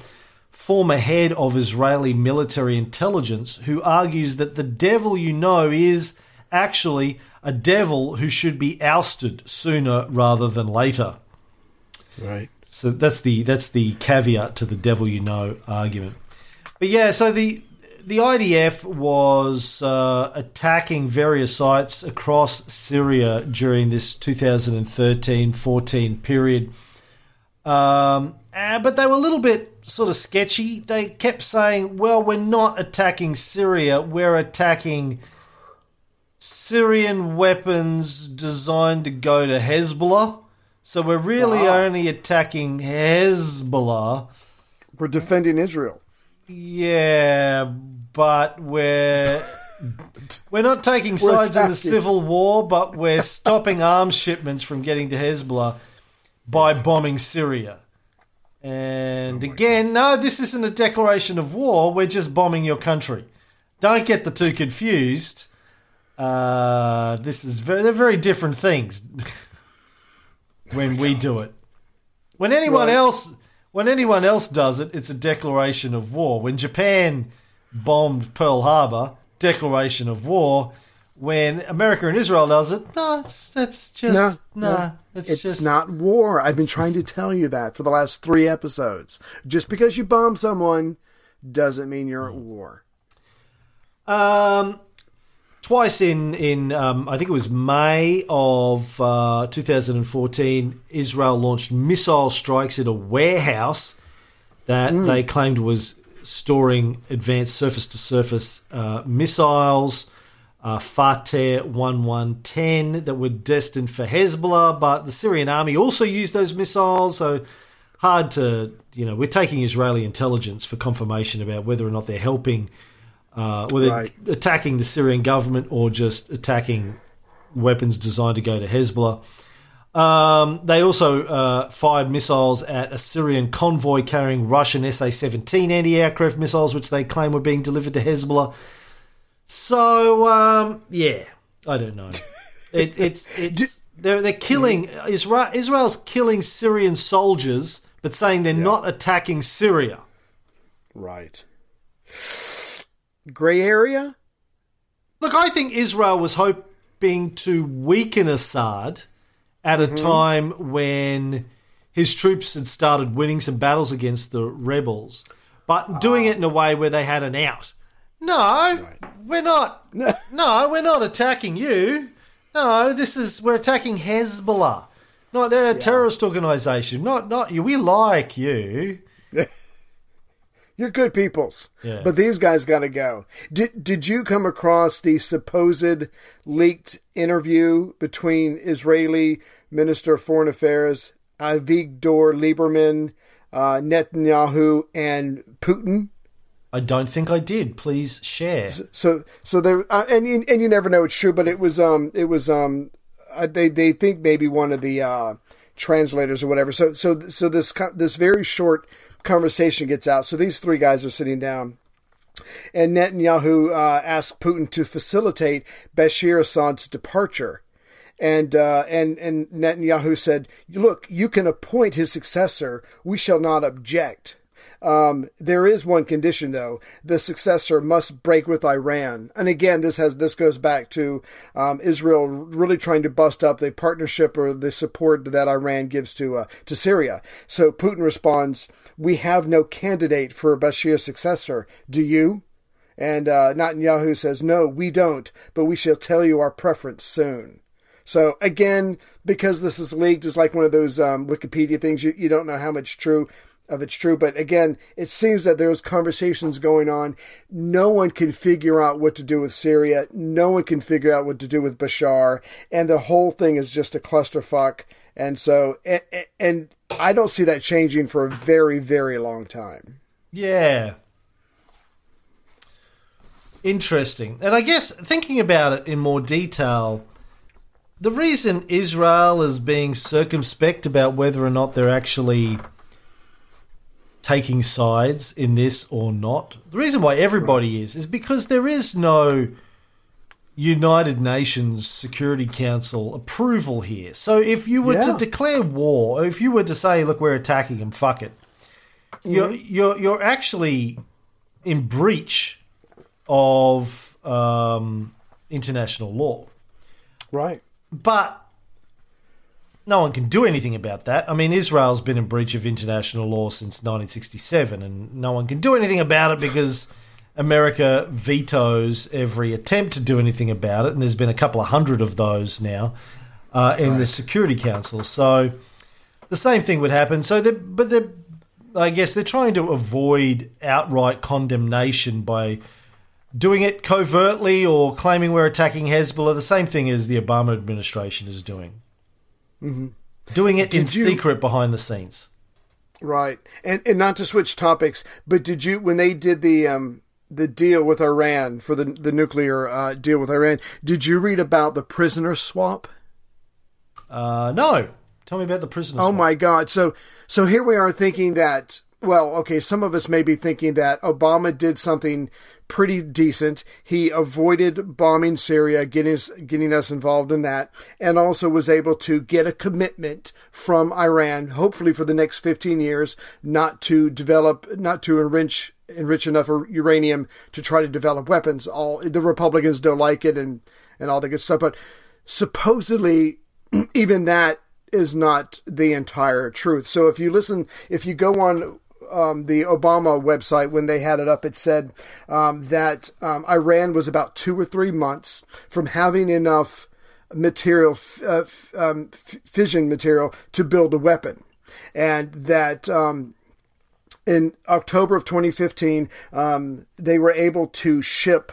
former head of Israeli military intelligence, who argues that the devil you know is actually a devil who should be ousted sooner rather than later. Right. So that's the that's the caveat to the devil you know argument. But yeah, so the the IDF was uh, attacking various sites across Syria during this 2013-14 period. Um, but they were a little bit sort of sketchy. They kept saying, "Well, we're not attacking Syria. We're attacking Syrian weapons designed to go to Hezbollah." So we're really Wow. only attacking Hezbollah. We're defending Israel. Yeah, but we're we're not taking sides in the civil war, but we're stopping arms shipments from getting to Hezbollah by bombing Syria. And again, no, this isn't a declaration of war. We're just bombing your country. Don't get the two confused. Uh, this is very, they're very different things when we do it. When anyone Right. else when anyone else does it, it's a declaration of war. When Japan bombed Pearl Harbor, declaration of war. When America and Israel does it, no, it's that's just No, no, no. it's, It's just not war. I've been trying to tell you that for the last three episodes. Just because you bomb someone doesn't mean you're at war. Um, twice in in um, I think it was May of uh, 2014, Israel launched missile strikes at a warehouse that they claimed was storing advanced surface to surface missiles. Uh, Fateh 1110 that were destined for Hezbollah, but the Syrian army also used those missiles. So hard to, you know, we're taking Israeli intelligence for confirmation about whether or not they're helping uh, whether Right. attacking the Syrian government or just attacking weapons designed to go to Hezbollah. Um, they also uh, fired missiles at a Syrian convoy carrying Russian SA 17 anti aircraft missiles, which they claim were being delivered to Hezbollah. So, um, yeah, I don't know. It, it's it's they're they're killing Israel. Israel's killing Syrian soldiers, but saying they're not attacking Syria. Right. Gray area? Look, I think Israel was hoping to weaken Assad at a mm-hmm. time when his troops had started winning some battles against the rebels, but ah. doing it in a way where they had an out. No, we're not. No, we're not attacking you. No, this is we're attacking Hezbollah. No, they're a terrorist organization. Not not you. We like you. You're good peoples. Yeah. But these guys got to go. Did Did you come across the supposed leaked interview between Israeli Minister of Foreign Affairs Avigdor Lieberman, uh, Netanyahu, and Putin? I don't think I did. Please share. So so there uh, and you, and you never know it's true, but it was um it was um uh, they they think maybe one of the uh, translators or whatever. So so so this this very short conversation gets out. So these three guys are sitting down. And Netanyahu uh, asked Putin to facilitate Bashir Assad's departure, and uh, and and Netanyahu said, "Look, you can appoint his successor. We shall not object." Um, there is one condition though: the successor must break with Iran. And again, this has this goes back to um, Israel really trying to bust up the partnership or the support that Iran gives to uh, to Syria. So Putin responds, "We have no candidate for Bashir's successor. Do you?" And uh, Netanyahu says, "No, we don't, but we shall tell you our preference soon." So again, because this is leaked, it's like one of those um, Wikipedia things. You, you don't know how much true of it's true, but again, it seems that there's conversations going on. No one can figure out what to do with Syria. No one can figure out what to do with Bashar, and the whole thing is just a clusterfuck. And so, and, and I don't see that changing for a very, very long time. Yeah. Interesting. And I guess thinking about it in more detail, the reason Israel is being circumspect about whether or not they're actually taking sides in this or not, the reason why everybody is, is because there is no United Nations Security Council approval here. So if you were to declare war, or if you were to say, "Look, we're attacking them, fuck it," you're you're you're actually in breach of um, international law. Right. But no one can do anything about that. I mean, Israel's been in breach of international law since 1967, and no one can do anything about it because America vetoes every attempt to do anything about it. And there's been a couple of hundred of those now uh, in the Security Council. So the same thing would happen. So, they're, but they're, I guess they're trying to avoid outright condemnation by doing it covertly or claiming we're attacking Hezbollah, the same thing as the Obama administration is doing. Doing it in you- secret behind the scenes. Right. And and not to switch topics, but did you when they did the um the deal with Iran for the the nuclear uh, deal with Iran, did you read about the prisoner swap? Uh, no. Tell me about the prisoner Oh swap. my God! So so here we are thinking that. Well, okay, some of us may be thinking that Obama did something pretty decent. He avoided bombing Syria, getting us, getting us involved in that, and also was able to get a commitment from Iran, hopefully for the next 15 years, not to develop, not to enrich enrich enough uranium to try to develop weapons. All the Republicans don't like it, and and all the good stuff. But supposedly, even that is not the entire truth. So if you listen, if you go on um, the Obama website when they had it up, it said um, that um, Iran was about two or three months from having enough material, uh, um, f- fission material, to build a weapon, and that. In October of 2015, um, they were able to ship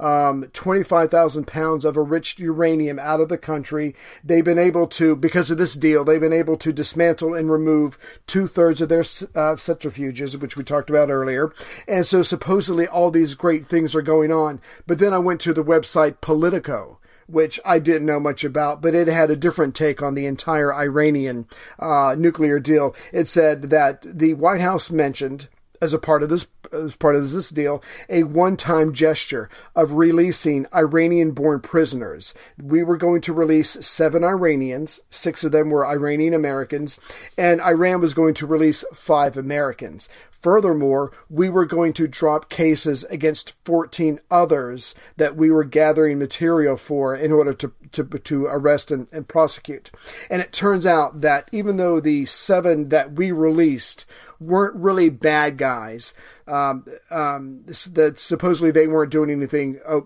um, 25,000 pounds of enriched uranium out of the country. They've been able to, because of this deal, they've been able to dismantle and remove two thirds of their uh, centrifuges, which we talked about earlier. And so supposedly all these great things are going on. But then I went to the website Politico which I didn't know much about, but it had a different take on the entire Iranian uh, nuclear deal. It said that the White House mentioned as a part of this as part of this deal a one-time gesture of releasing Iranian-born prisoners. We were going to release seven Iranians, six of them were Iranian Americans, and Iran was going to release five Americans. Furthermore, we were going to drop cases against 14 others that we were gathering material for in order to, to, to arrest and, and prosecute. And it turns out that even though the seven that we released weren't really bad guys, um, um, that supposedly they weren't doing anything uh,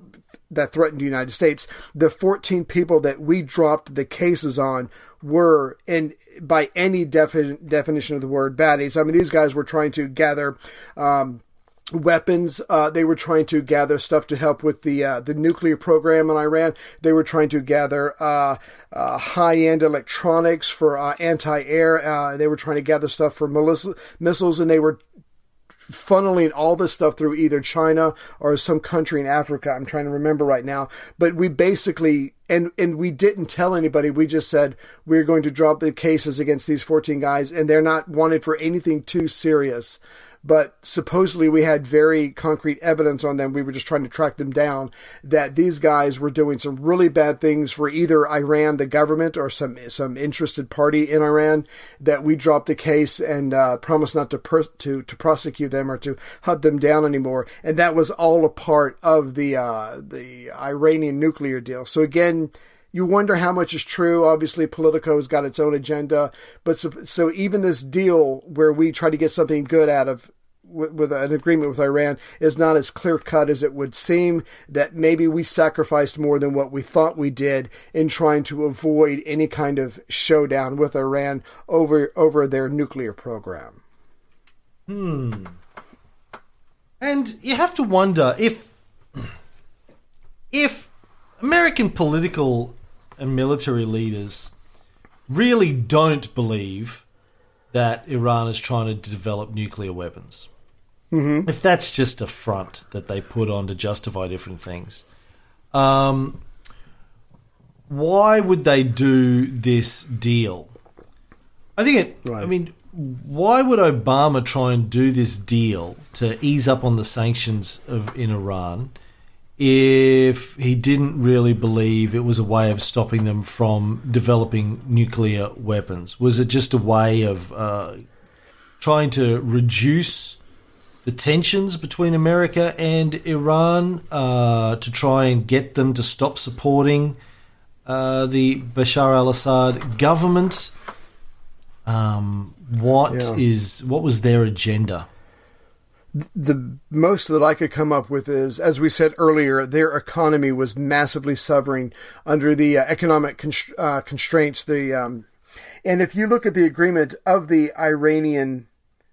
that threatened the United States, the 14 people that we dropped the cases on were and by any defi- definition of the word baddies. I mean, these guys were trying to gather. Um, weapons. Uh, they were trying to gather stuff to help with the uh, the nuclear program in Iran. They were trying to gather uh, uh, high end electronics for uh, anti air. Uh, they were trying to gather stuff for milis- missiles, and they were funneling all this stuff through either China or some country in Africa. I'm trying to remember right now. But we basically and and we didn't tell anybody. We just said we're going to drop the cases against these 14 guys, and they're not wanted for anything too serious. But supposedly we had very concrete evidence on them. We were just trying to track them down. That these guys were doing some really bad things for either Iran, the government, or some some interested party in Iran. That we dropped the case and uh, promised not to per- to to prosecute them or to hunt them down anymore. And that was all a part of the uh, the Iranian nuclear deal. So again you wonder how much is true. Obviously, Politico's got its own agenda, but so, so even this deal where we try to get something good out of with, with an agreement with Iran is not as clear cut as it would seem. That maybe we sacrificed more than what we thought we did in trying to avoid any kind of showdown with Iran over over their nuclear program. Hmm. And you have to wonder if if American political and military leaders really don't believe that Iran is trying to develop nuclear weapons. Mm-hmm. If that's just a front that they put on to justify different things, um, why would they do this deal? I think it. I mean, why would Obama try and do this deal to ease up on the sanctions of in Iran if he didn't really believe it was a way of stopping them from developing nuclear weapons? Was it just a way of uh, trying to reduce the tensions between America and Iran uh, to try and get them to stop supporting uh, the Bashar al-Assad government? Um, what Yeah. is what was their agenda? The most that I could come up with is, as we said earlier, their economy was massively suffering under the uh, economic constr- uh, constraints. The um, and if you look at the agreement of the Iranian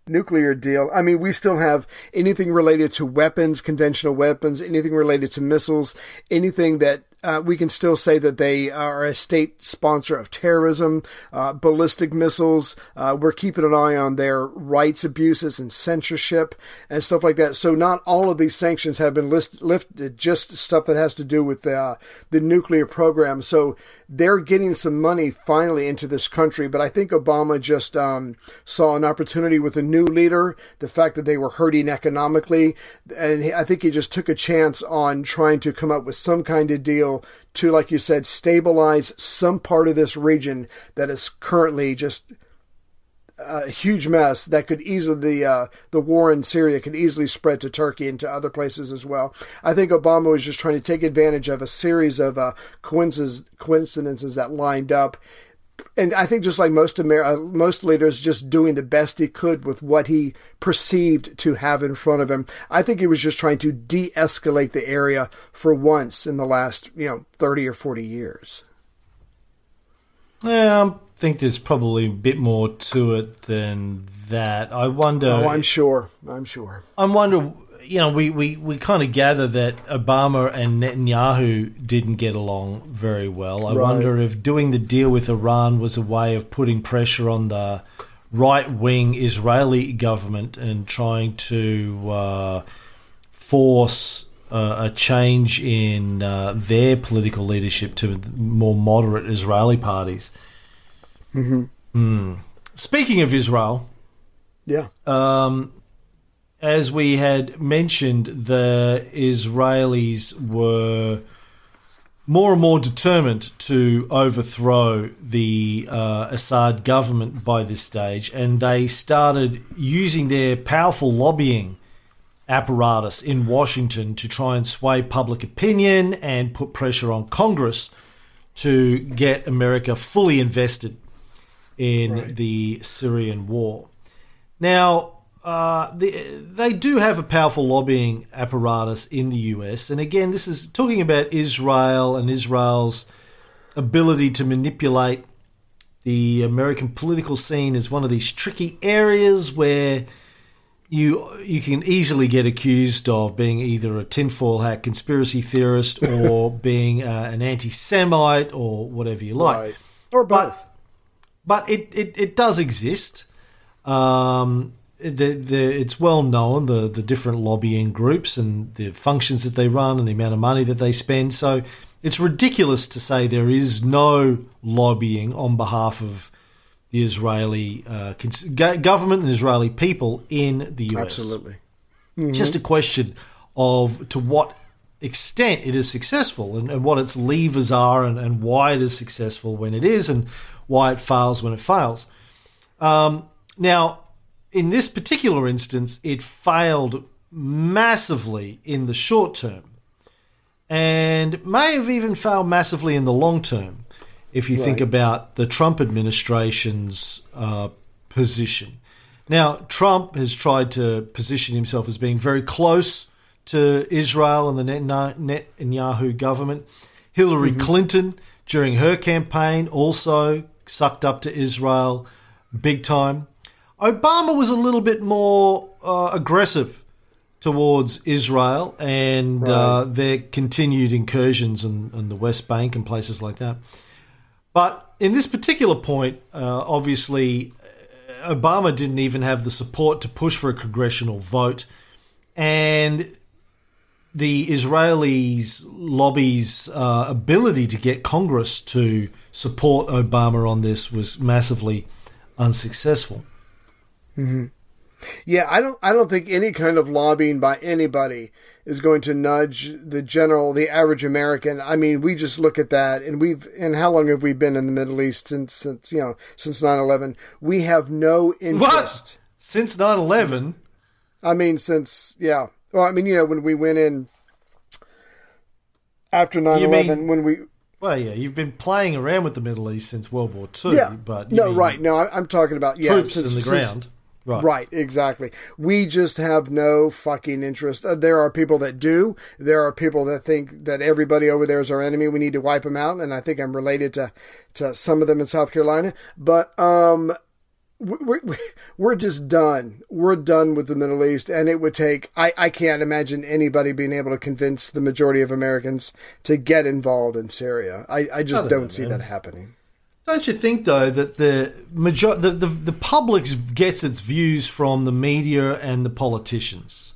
nuclear deal, I mean, we still have anything related to weapons, conventional weapons, anything related to missiles, anything that uh, we can still say that they are a state sponsor of terrorism, uh, ballistic missiles. Uh, we're keeping an eye on their rights abuses and censorship and stuff like that. So not all of these sanctions have been list- lifted, just stuff that has to do with uh, the nuclear program. So they're getting some money finally into this country. But I think Obama just um, saw an opportunity with a new leader, the fact that they were hurting economically, and I think he just took a chance on trying to come up with some kind of deal to, like you said, stabilize some part of this region that is currently just a huge mess that could easily the uh, the war in Syria could easily spread to Turkey and to other places as well. I think Obama was just trying to take advantage of a series of uh, coincidences coincidences that lined up. And I think just like most Amer- uh, most leaders, just doing the best he could with what he perceived to have in front of him. I think he was just trying to de-escalate the area for once in the last, you know, thirty or forty years. Yeah, I think there's probably a bit more to it than that. I wonder. Oh, I'm sure. I'm sure. I wonder. You know, we, we, we kind of gather that Obama and Netanyahu didn't get along very well. I Right. wonder if doing the deal with Iran was a way of putting pressure on the right wing Israeli government and trying to uh, force uh, a change in uh, their political leadership to more moderate Israeli parties. Mm-hmm. Speaking of Israel, Yeah. um, as we had mentioned, the Israelis were more and more determined to overthrow the uh, Assad government by this stage, and they started using their powerful lobbying apparatus in Washington to try and sway public opinion and put pressure on Congress to get America fully invested in Right. the Syrian war. Now, uh, the, they do have a powerful lobbying apparatus in the US. And again, this is talking about Israel and Israel's ability to manipulate the American political scene is one of these tricky areas where you you can easily get accused of being either a tinfoil hat conspiracy theorist or being uh, an anti-Semite or whatever you like Right. Or both. but it, it, it does exist. Um, the, the, it's well known the, the different lobbying groups and the functions that they run and the amount of money that they spend. So it's ridiculous to say there is no lobbying on behalf of the Israeli uh, government and Israeli people in the US. Absolutely. Just a question of to what extent it is successful and, and what its levers are and, and why it is successful when it is and why it fails when it fails. Um, now, in this particular instance, it failed massively in the short term and may have even failed massively in the long term if you think about the Trump administration's uh, position. Now, Trump has tried to position himself as being very close to Israel and the Netanyahu government. Hillary Clinton, during her campaign, also sucked up to Israel big time. Obama was a little bit more uh, aggressive towards Israel and uh, their continued incursions in, in the West Bank and places like that. But in this particular point, uh, obviously, Obama didn't even have the support to push for a congressional vote, and the Israelis' lobby's uh, ability to get Congress to support Obama on this was massively unsuccessful. Mm-hmm. Yeah, I don't I don't think any kind of lobbying by anybody is going to nudge the general the average American. I mean, we just look at that and we've and how long have we been in the Middle East since, since you know, since 9/11? We have no interest. What? Since 9 11? I mean, since yeah. Well, I mean, you know, when we went in after 9/11 when we Well, yeah, you've been playing around with the Middle East since World War II, yeah, but you no, mean right. No, I'm talking about yeah, troops since- in the ground. Right. Right, exactly. We just have no fucking interest. Uh, there are people that do. There are people that think that everybody over there is our enemy. We need to wipe them out. And I think I'm related to, to some of them in South Carolina. But, um, we're, we're just done. We're done with the Middle East. And it would take, I, I can't imagine anybody being able to convince the majority of Americans to get involved in Syria. I, I just I don't don't, know, see man. that happening. Don't you think though that the major the, the the public gets its views from the media and the politicians?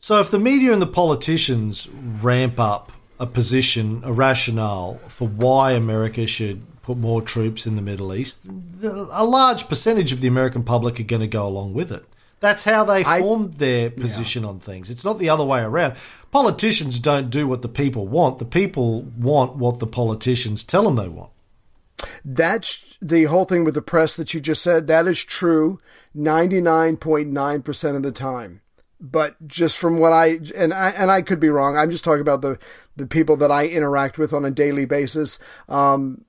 So if the media and the politicians ramp up a position, a rationale for why America should put more troops in the Middle East, a large percentage of the American public are going to go along with it. That's how they I- formed their position on things. It's not the other way around. Politicians don't do what the people want. The people want what the politicians tell them they want. That's the whole thing with the press that you just said. That is true 99.9% of the time. But just from what I and I and I could be wrong. I'm just talking about the the people that I interact with on a daily basis. Um,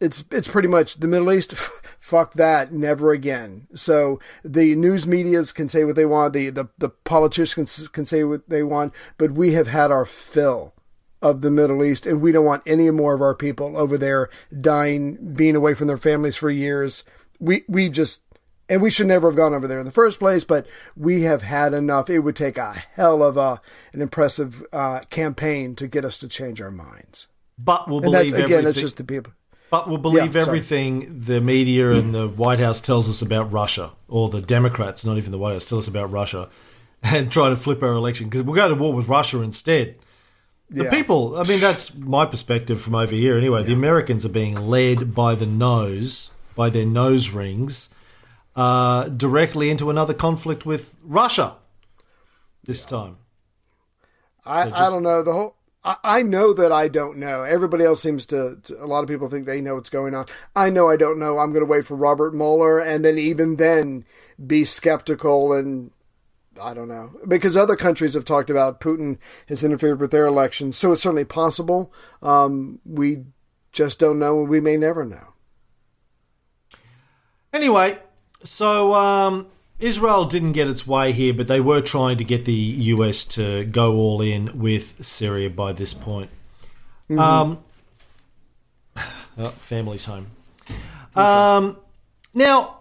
it's it's pretty much the Middle East. Fuck that, never again. So the news medias can say what they want. The the, the politicians can say what they want. But we have had our fill of the Middle East, and we don't want any more of our people over there dying, being away from their families for years. We we just and we should never have gone over there in the first place, but we have had enough. It would take a hell of a an impressive uh, campaign to get us to change our minds. But we'll And believe again, everything. that's just the people. but we'll believe Yeah, everything the media and the White House tells us about Russia, or the Democrats, not even the White House, tell us about Russia, and try to flip our election because we'll go to war with Russia instead. The Yeah. people, I mean, that's my perspective from over here anyway. The Americans are being led by the nose, by their nose rings, uh, directly into another conflict with Russia this time. I, So I don't know the whole. I, I know that I don't know. Everybody else seems to, to. A lot of people think they know what's going on. I know I don't know. I'm going to wait for Robert Mueller, and then even then be skeptical and. I don't know because other countries have talked about Putin has interfered with their elections, so it's certainly possible. Um, we just don't know, and we may never know. Anyway, so um, Israel didn't get its way here, but they were trying to get the US to go all in with Syria by this point. Um, oh, family's home. Um, now,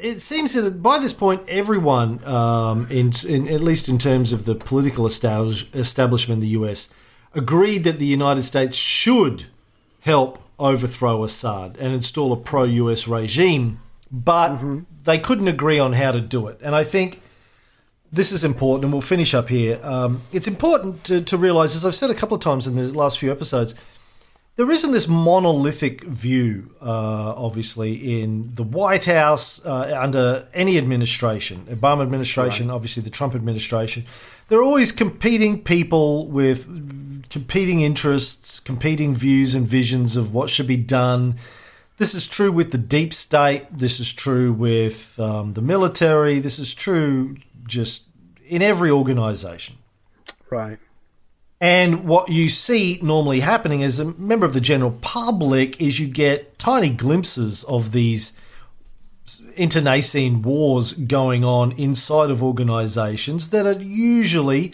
it seems that by this point, everyone, um, in, in at least in terms of the political establish, establishment in the US, agreed that the United States should help overthrow Assad and install a pro-US regime, but they couldn't agree on how to do it. And I think this is important, and we'll finish up here. Um, it's important to, to realize, as I've said a couple of times in the last few episodes, there isn't this monolithic view, uh, obviously, in the White House uh, under any administration, Obama administration, obviously the Trump administration. There are always competing people with competing interests, competing views and visions of what should be done. This is true with the deep state. This is true with um, the military. This is true just in every organization. Right. And what you see normally happening as a member of the general public is you get tiny glimpses of these internecine wars going on inside of organizations that are usually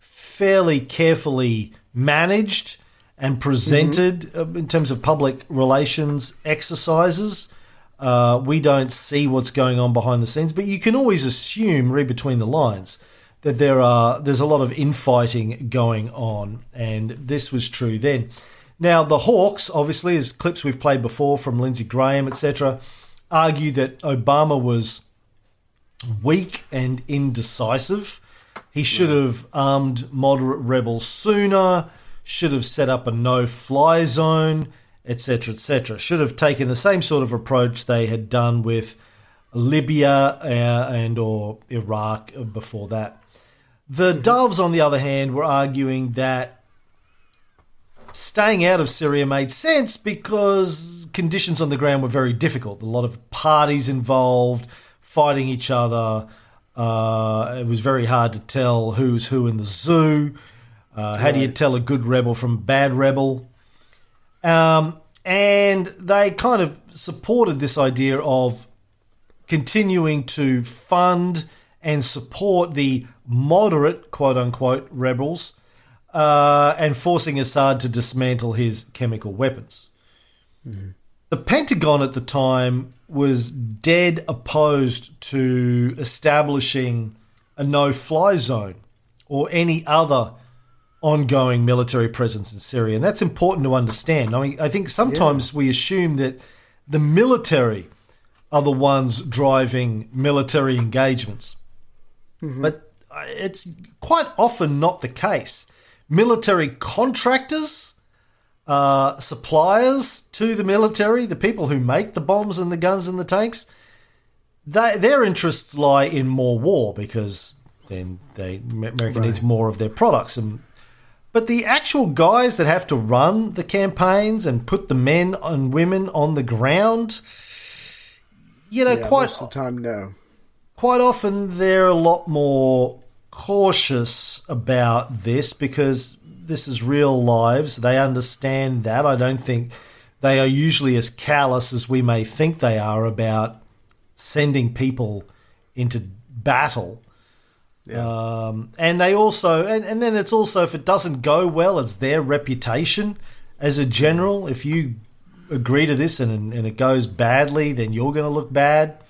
fairly carefully managed and presented uh, in terms of public relations exercises. Uh, we don't see what's going on behind the scenes, but you can always assume, read between the lines, that there are there's a lot of infighting going on, and this was true then. Now the Hawks, obviously, as clips we've played before from Lindsey Graham, etc., argue that Obama was weak and indecisive. He should have armed moderate rebels sooner. Should have set up a no-fly zone, etc., etc. Should have taken the same sort of approach they had done with Libya uh, and or Iraq before that. The Doves, on the other hand, were arguing that staying out of Syria made sense because conditions on the ground were very difficult. A lot of parties involved, fighting each other. Uh, it was very hard to tell who's who in the zoo. Uh, how do you tell a good rebel from a bad rebel? Um, and they kind of supported this idea of continuing to fund and support the moderate, quote unquote, rebels uh, and forcing Assad to dismantle his chemical weapons. The Pentagon at the time was dead opposed to establishing a no fly zone or any other ongoing military presence in Syria. And that's important to understand. I mean, I think sometimes we assume that the military are the ones driving military engagements. But uh, it's quite often not the case. Military contractors, uh, suppliers to the military, the people who make the bombs and the guns and the tanks, they, their interests lie in more war because then they America needs more of their products. And but the actual guys that have to run the campaigns and put the men and women on the ground, you know, Yeah, quite most of the time, no. quite often they're a lot more cautious about this because this is real lives. They understand that. I don't think they are usually as callous as we may think they are about sending people into battle. Um, and they also, and, and then it's also, if it doesn't go well, it's their reputation as a general. If you agree to this and, and it goes badly, then you're going to look bad.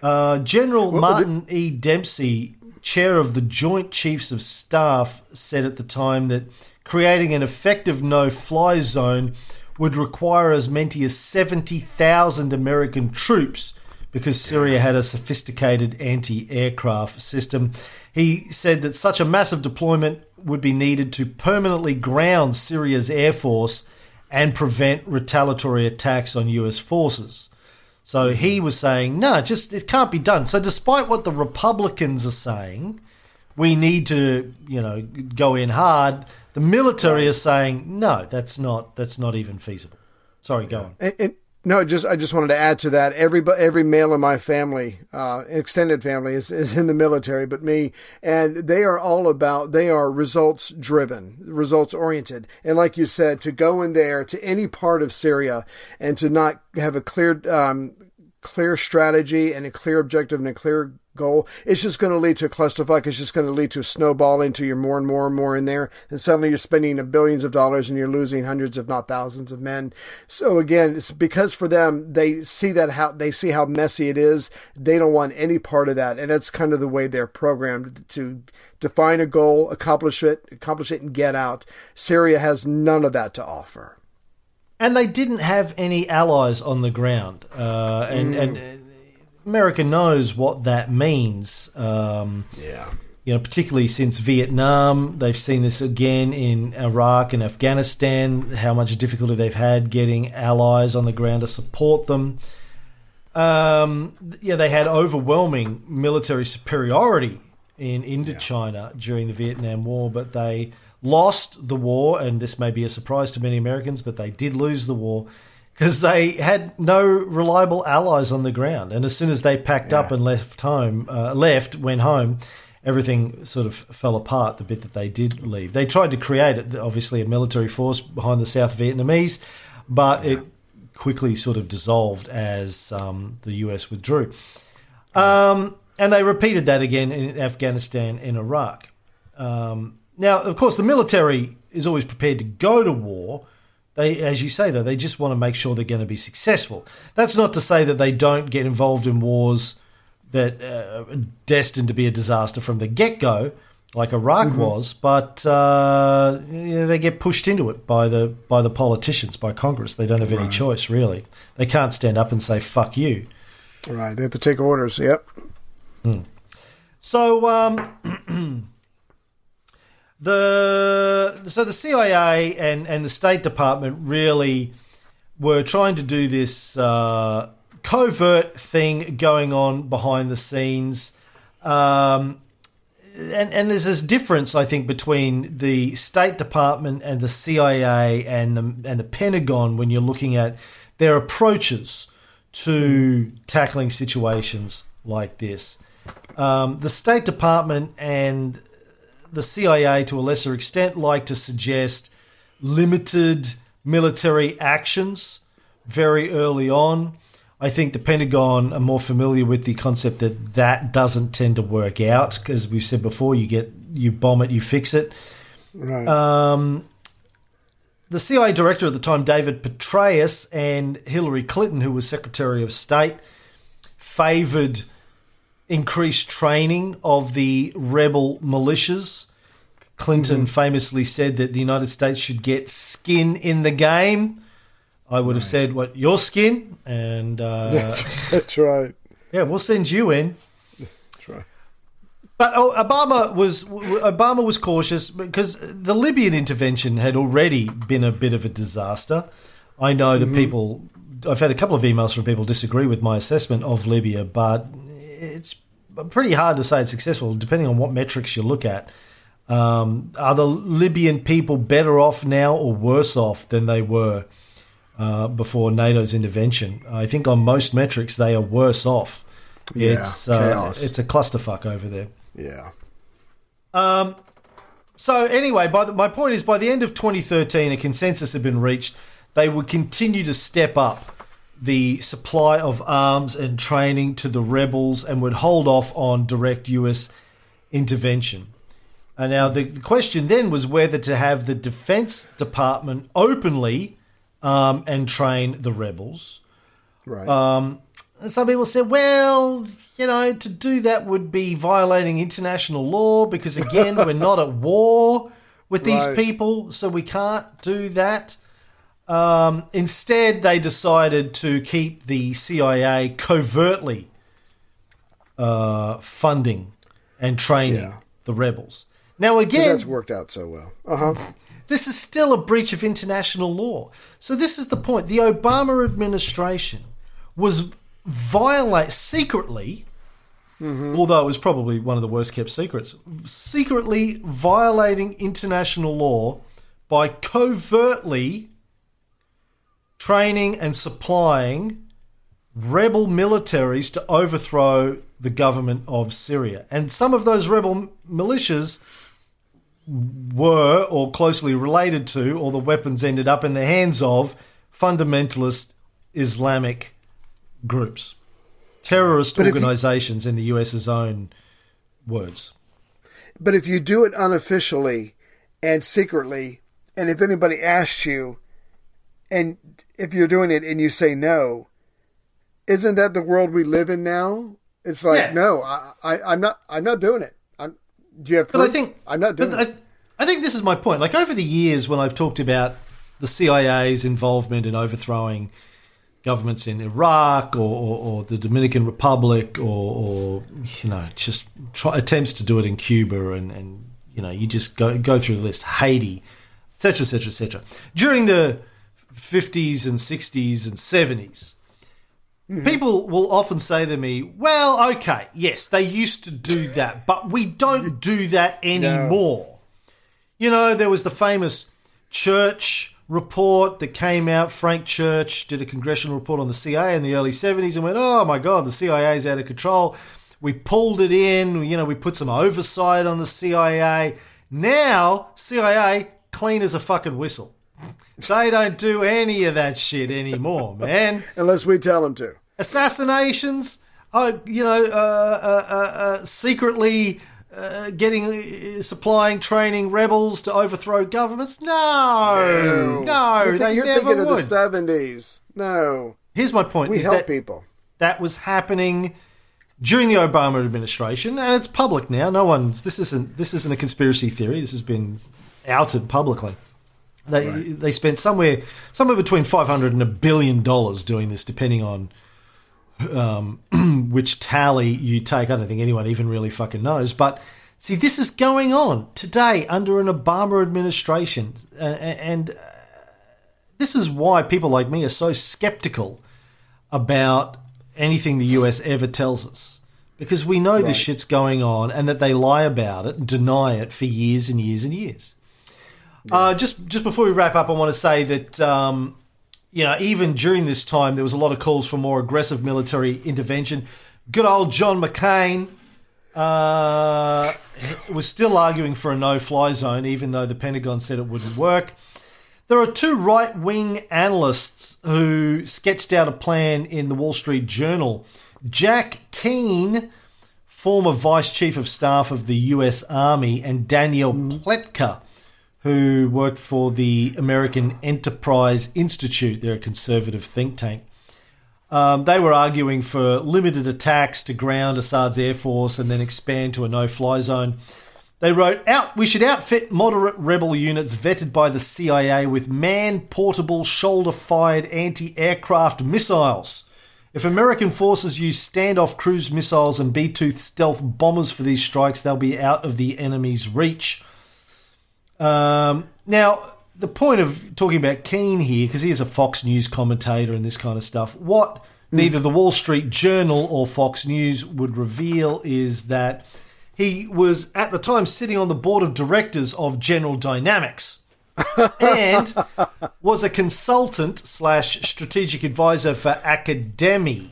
Uh, General Martin E. Dempsey, chair of the Joint Chiefs of Staff, said at the time that creating an effective no fly zone would require as many as 70,000 American troops because Syria had a sophisticated anti aircraft system. He said that such a massive deployment would be needed to permanently ground Syria's air force and prevent retaliatory attacks on US forces. So he was saying, no, just it can't be done. So despite what the Republicans are saying, we need to, you know, go in hard. The military is saying, no, that's not that's not even feasible. Sorry, go on. And, and no, just I just wanted to add to that. Every every male in my family, uh, extended family, is, is in the military, but me, and they are all about. They are results driven, results oriented, and like you said, to go in there to any part of Syria and to not have a clear um, clear strategy and a clear objective and a clear goal, it's just going to lead to a clusterfuck. It's just going to lead to a snowball into you're more and more and more in there. And suddenly you're spending billions of dollars and you're losing hundreds, if not thousands of men. So again, it's because for them, they see that how they see how messy it is. They don't want any part of that. And that's kind of the way they're programmed to define a goal, accomplish it, accomplish it and get out. Syria has none of that to offer. And they didn't have any allies on the ground, uh, and and uh, America knows what that means. Um, Yeah. you know, particularly since Vietnam, they've seen this again in Iraq and Afghanistan. How much difficulty they've had getting allies on the ground to support them. Um, yeah, they had overwhelming military superiority in Indochina during the Vietnam War, but they lost the war, and this may be a surprise to many Americans, but they did lose the war because they had no reliable allies on the ground. And as soon as they packed up and left home, uh, left, went home, everything sort of fell apart. The bit that they did leave, they tried to create, obviously, a military force behind the South Vietnamese, but it quickly sort of dissolved as um, the US withdrew. Um, and they repeated that again in Afghanistan and Iraq. Um, now, of course, the military is always prepared to go to war. They, as you say, though, they just want to make sure they're going to be successful. That's not to say that they don't get involved in wars that uh, are destined to be a disaster from the get go, like Iraq was, but uh, you know, they get pushed into it by the by the politicians, by Congress. They don't have any choice, really. They can't stand up and say "fuck you." Right. They have to take orders. Yep. So um, the so the CIA and and the State Department really were trying to do this uh, covert thing going on behind the scenes. Um, and, and there's this difference, I think, between the State Department and the CIA and the, and the Pentagon when you're looking at their approaches to tackling situations like this. Um, the State Department and the CIA, to a lesser extent, like to suggest limited military actions very early on. I think the Pentagon are more familiar with the concept that that doesn't tend to work out because we've said before, you get you bomb it, you fix it. Right. Um, the CIA director at the time, David Petraeus, and Hillary Clinton, who was Secretary of State, favoured increased training of the rebel militias. Clinton famously said that the United States should get skin in the game. I would have said, "What your skin?" And uh, That's right. yeah, we'll send you in. That's right. But oh, Obama was Obama was cautious because the Libyan intervention had already been a bit of a disaster. I know that people. I've had a couple of emails from people disagree with my assessment of Libya, but it's pretty hard to say it's successful, depending on what metrics you look at. Um, are the Libyan people better off now or worse off than they were uh, before NATO's intervention? I think on most metrics they are worse off. Yeah, it's uh, chaos. it's a clusterfuck over there. Yeah. Um. So anyway, by the, my point is, by the end of 2013, a consensus had been reached. They would continue to step up the supply of arms and training to the rebels, and would hold off on direct U.S. intervention. And now the, the question then was whether to have the Defense Department openly um, and train the rebels. Right. Um, and some people said, well, you know, to do that would be violating international law because, again, we're not at war with these Right. people, so we can't do that. Um, instead, they decided to keep the CIA covertly uh, funding and training Yeah. the rebels. Now, again, that's worked out so well. Uh huh. this is still a breach of international law. So this is the point. The Obama administration was violate secretly, although it was probably one of the worst kept secrets, secretly violating international law by covertly training and supplying rebel militaries to overthrow the government of Syria. And some of those rebel militias were or closely related to, or the weapons ended up in the hands of fundamentalist Islamic groups, terrorist But if you- organizations, in the US's own words. But if you do it unofficially and secretly, and if anybody asks you, and if you're doing it and you say no, isn't that the world we live in now? It's like Yeah. no, I, I, I'm not. I'm not doing it. I'm. Do you have? But I think I'm not doing but it. I, I think this is my point. Like over the years, when I've talked about the CIA's involvement in overthrowing governments in Iraq or, or, or the Dominican Republic, or, or you know, just try, attempts to do it in Cuba, and, and you know, you just go go through the list, Haiti, etc., etc., etc. During the fifties and sixties and seventies. Hmm. People will often say to me, "Well, okay, yes, they used to do that, but we don't do that anymore." You know, there was the famous Church report that came out. Frank Church did a congressional report on the CIA in the early 70s and went, "Oh my god, the CIA is out of control." We pulled it in, you know, we put some oversight on the CIA. Now, CIA clean as a fucking whistle. They don't do any of that shit anymore, man Unless we tell them to. assassinations, uh, you know, uh, uh, uh, uh, secretly uh, getting, uh, supplying, training rebels to overthrow governments. No, no, you're, they you're never thinking of the '70s. No, Here's my point: we help that people. that was happening during the Obama administration, and it's public now. No one's this isn't this isn't a conspiracy theory. This has been outed publicly. They they spent somewhere somewhere between five hundred and a billion dollars doing this, depending on um, which tally you take. I don't think anyone even really fucking knows. But see, this is going on today under an Obama administration, uh, and uh, this is why people like me are so skeptical about anything the US ever tells us because we know this shit's going on and that they lie about it, deny it for years and years and years. Uh, just just before we wrap up, I want to say that um, you know even during this time there was a lot of calls for more aggressive military intervention. Good old John McCain uh, was still arguing for a no-fly zone, even though the Pentagon said it wouldn't work. There are two right-wing analysts who sketched out a plan in the Wall Street Journal. Jack Keane, former vice chief of staff of the U.S. Army, and Daniel Pletka, who worked for the American Enterprise Institute. They're a conservative think tank. Um, they were arguing for limited attacks to ground Assad's air force and then expand to a no-fly zone. They wrote out we should outfit moderate rebel units vetted by the CIA with man-portable shoulder-fired anti-aircraft missiles. If American forces use standoff cruise missiles and B-2 stealth bombers for these strikes, they'll be out of the enemy's reach. Um, now, the point of talking about Keane here, because he is a Fox News commentator and this kind of stuff, what neither the Wall Street Journal or Fox News would reveal is that he was at the time sitting on the board of directors of General Dynamics and was a consultant slash strategic advisor for Academi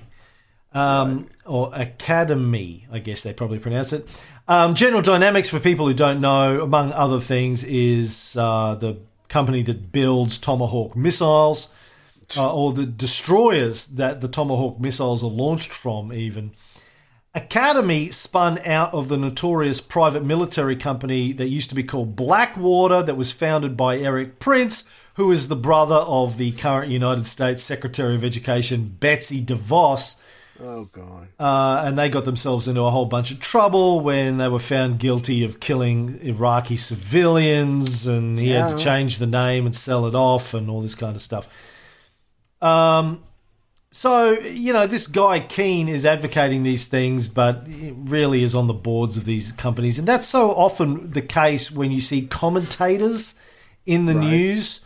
um, or Academi, I guess they probably pronounce it. Um, General Dynamics, for people who don't know, among other things, is uh, the company that builds Tomahawk missiles uh, or the destroyers that the Tomahawk missiles are launched from, even. Academi spun out of the notorious private military company that used to be called Blackwater, that was founded by Erik Prince, who is the brother of the current United States Secretary of Education, Betsy DeVos. Oh god. Uh, and they got themselves into a whole bunch of trouble when they were found guilty of killing Iraqi civilians, and he had to change the name and sell it off, and all this kind of stuff. Um, so you know, this guy Keane is advocating these things, but really is on the boards of these companies, and that's so often the case when you see commentators in the news.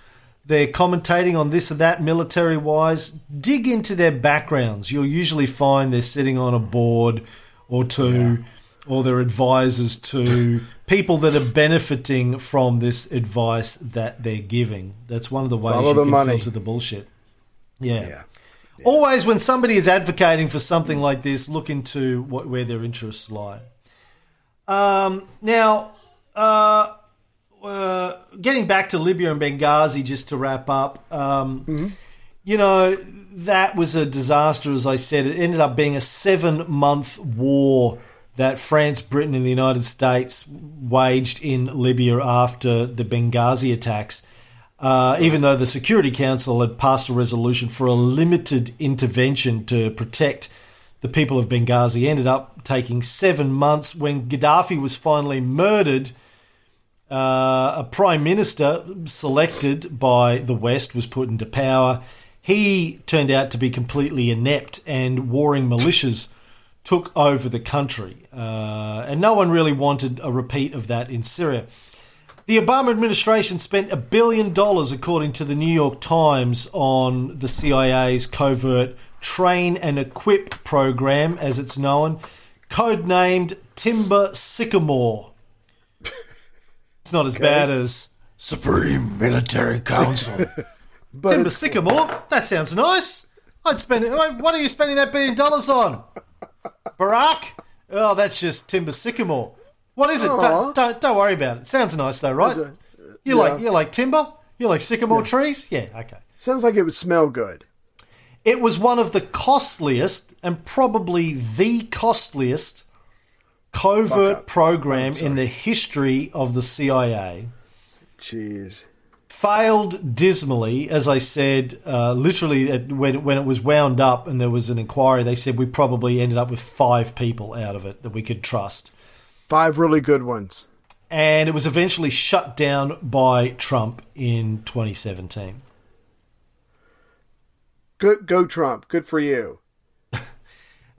They're commentating on this or that military wise. Dig into their backgrounds. You'll usually find they're sitting on a board or two, or they're advisors to people that are benefiting from this advice that they're giving. That's one of the ways Follow you the can money. filter the bullshit. Yeah. Yeah. Always, when somebody is advocating for something like this, look into what, where their interests lie. Um, now, uh, uh, getting back to Libya and Benghazi, just to wrap up, um, you know, that was a disaster, as I said. It ended up being a seven month war that France, Britain, and the United States waged in Libya after the Benghazi attacks. Uh, even though the Security Council had passed a resolution for a limited intervention to protect the people of Benghazi, ended up taking seven months. When Gaddafi was finally murdered, uh, a prime minister selected by the West was put into power. He turned out to be completely inept, and warring militias took over the country. Uh, and no one really wanted a repeat of that in Syria. The Obama administration spent a billion dollars, according to the New York Times, on the CIA's covert train and equip program, as it's known, codenamed Timber Sycamore. It's not as bad as Supreme Military Council. but Timber Sycamore? That sounds nice. I'd spend it. What are you spending that billion dollars on? Barack? Oh, that's just Timber Sycamore. What is it? Don't, don't, don't worry about it. Sounds nice though, right? You Yeah. like you like timber? You like sycamore trees? Yeah, okay. Sounds like it would smell good. It was one of the costliest and probably the costliest covert program in the history of the CIA. Jeez. Failed dismally, as I said. Uh, literally, at, when when it was wound up and there was an inquiry, they said we probably ended up with five people out of it that we could trust. Five really good ones. and it was eventually shut down by Trump in 2017. Good, go Trump. Good for you.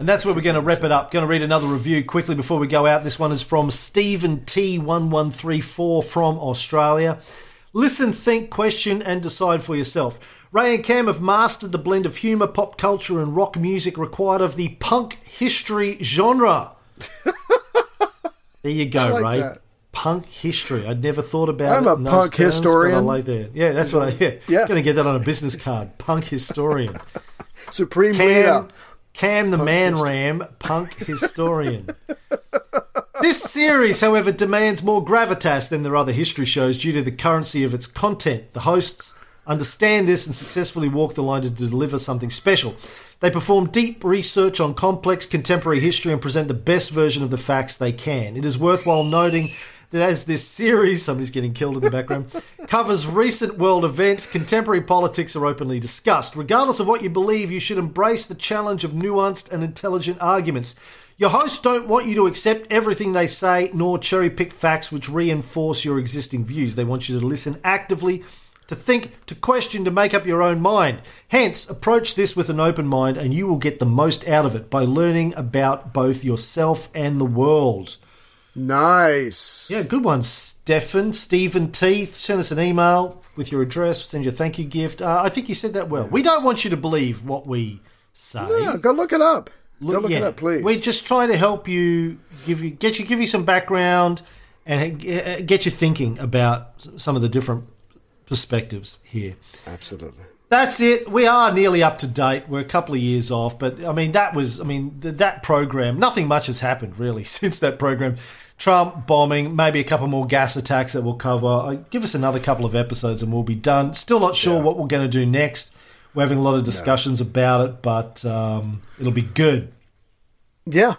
And that's where we're going to wrap it up. Going to read another review quickly before we go out. This one is from Stephen T1134 from Australia. Listen, think, question, and decide for yourself. Ray and Cam have mastered the blend of humour, pop culture, and rock music required of the punk history genre. there you go, like Ray. that. Punk history. I'd never thought about I'm it. a in those punk terms, historian. I like that. Yeah, that's what I. Yeah, Yeah. Gonna get that on a business card. Punk historian. Supreme Cam, leader. Cam the Man Ram, punk historian. this series, however, demands more gravitas than their other history shows due to the currency of its content. The hosts understand this and successfully walk the line to deliver something special. They perform deep research on complex contemporary history and present the best version of the facts they can. It is worthwhile noting that as this series, somebody's getting killed in the background, covers recent world events, contemporary politics are openly discussed. Regardless of what you believe, you should embrace the challenge of nuanced and intelligent arguments. Your hosts don't want you to accept everything they say, nor cherry pick facts which reinforce your existing views. They want you to listen actively, to think, to question, to make up your own mind. Hence, approach this with an open mind, and you will get the most out of it by learning about both yourself and the world. Nice. Yeah, good one, Stefan. Stephen Teeth. Send us an email with your address. Send you a thank you gift. Uh, I think you said that well. We don't want you to believe what we say. Yeah, go look it up. go look it yeah. up, please. We're just trying to help you, give you, get you, give you some background, and uh, get you thinking about some of the different perspectives here. Absolutely. That's it. We are nearly up to date. We're a couple of years off, but I mean that was I mean th- that program. Nothing much has happened really since that program. Trump bombing, maybe a couple more gas attacks that we'll cover. Uh, Give us another couple of episodes and we'll be done. Still not sure Yeah. what we're going to do next. We're having a lot of discussions about it, but um, it'll be good. Yeah.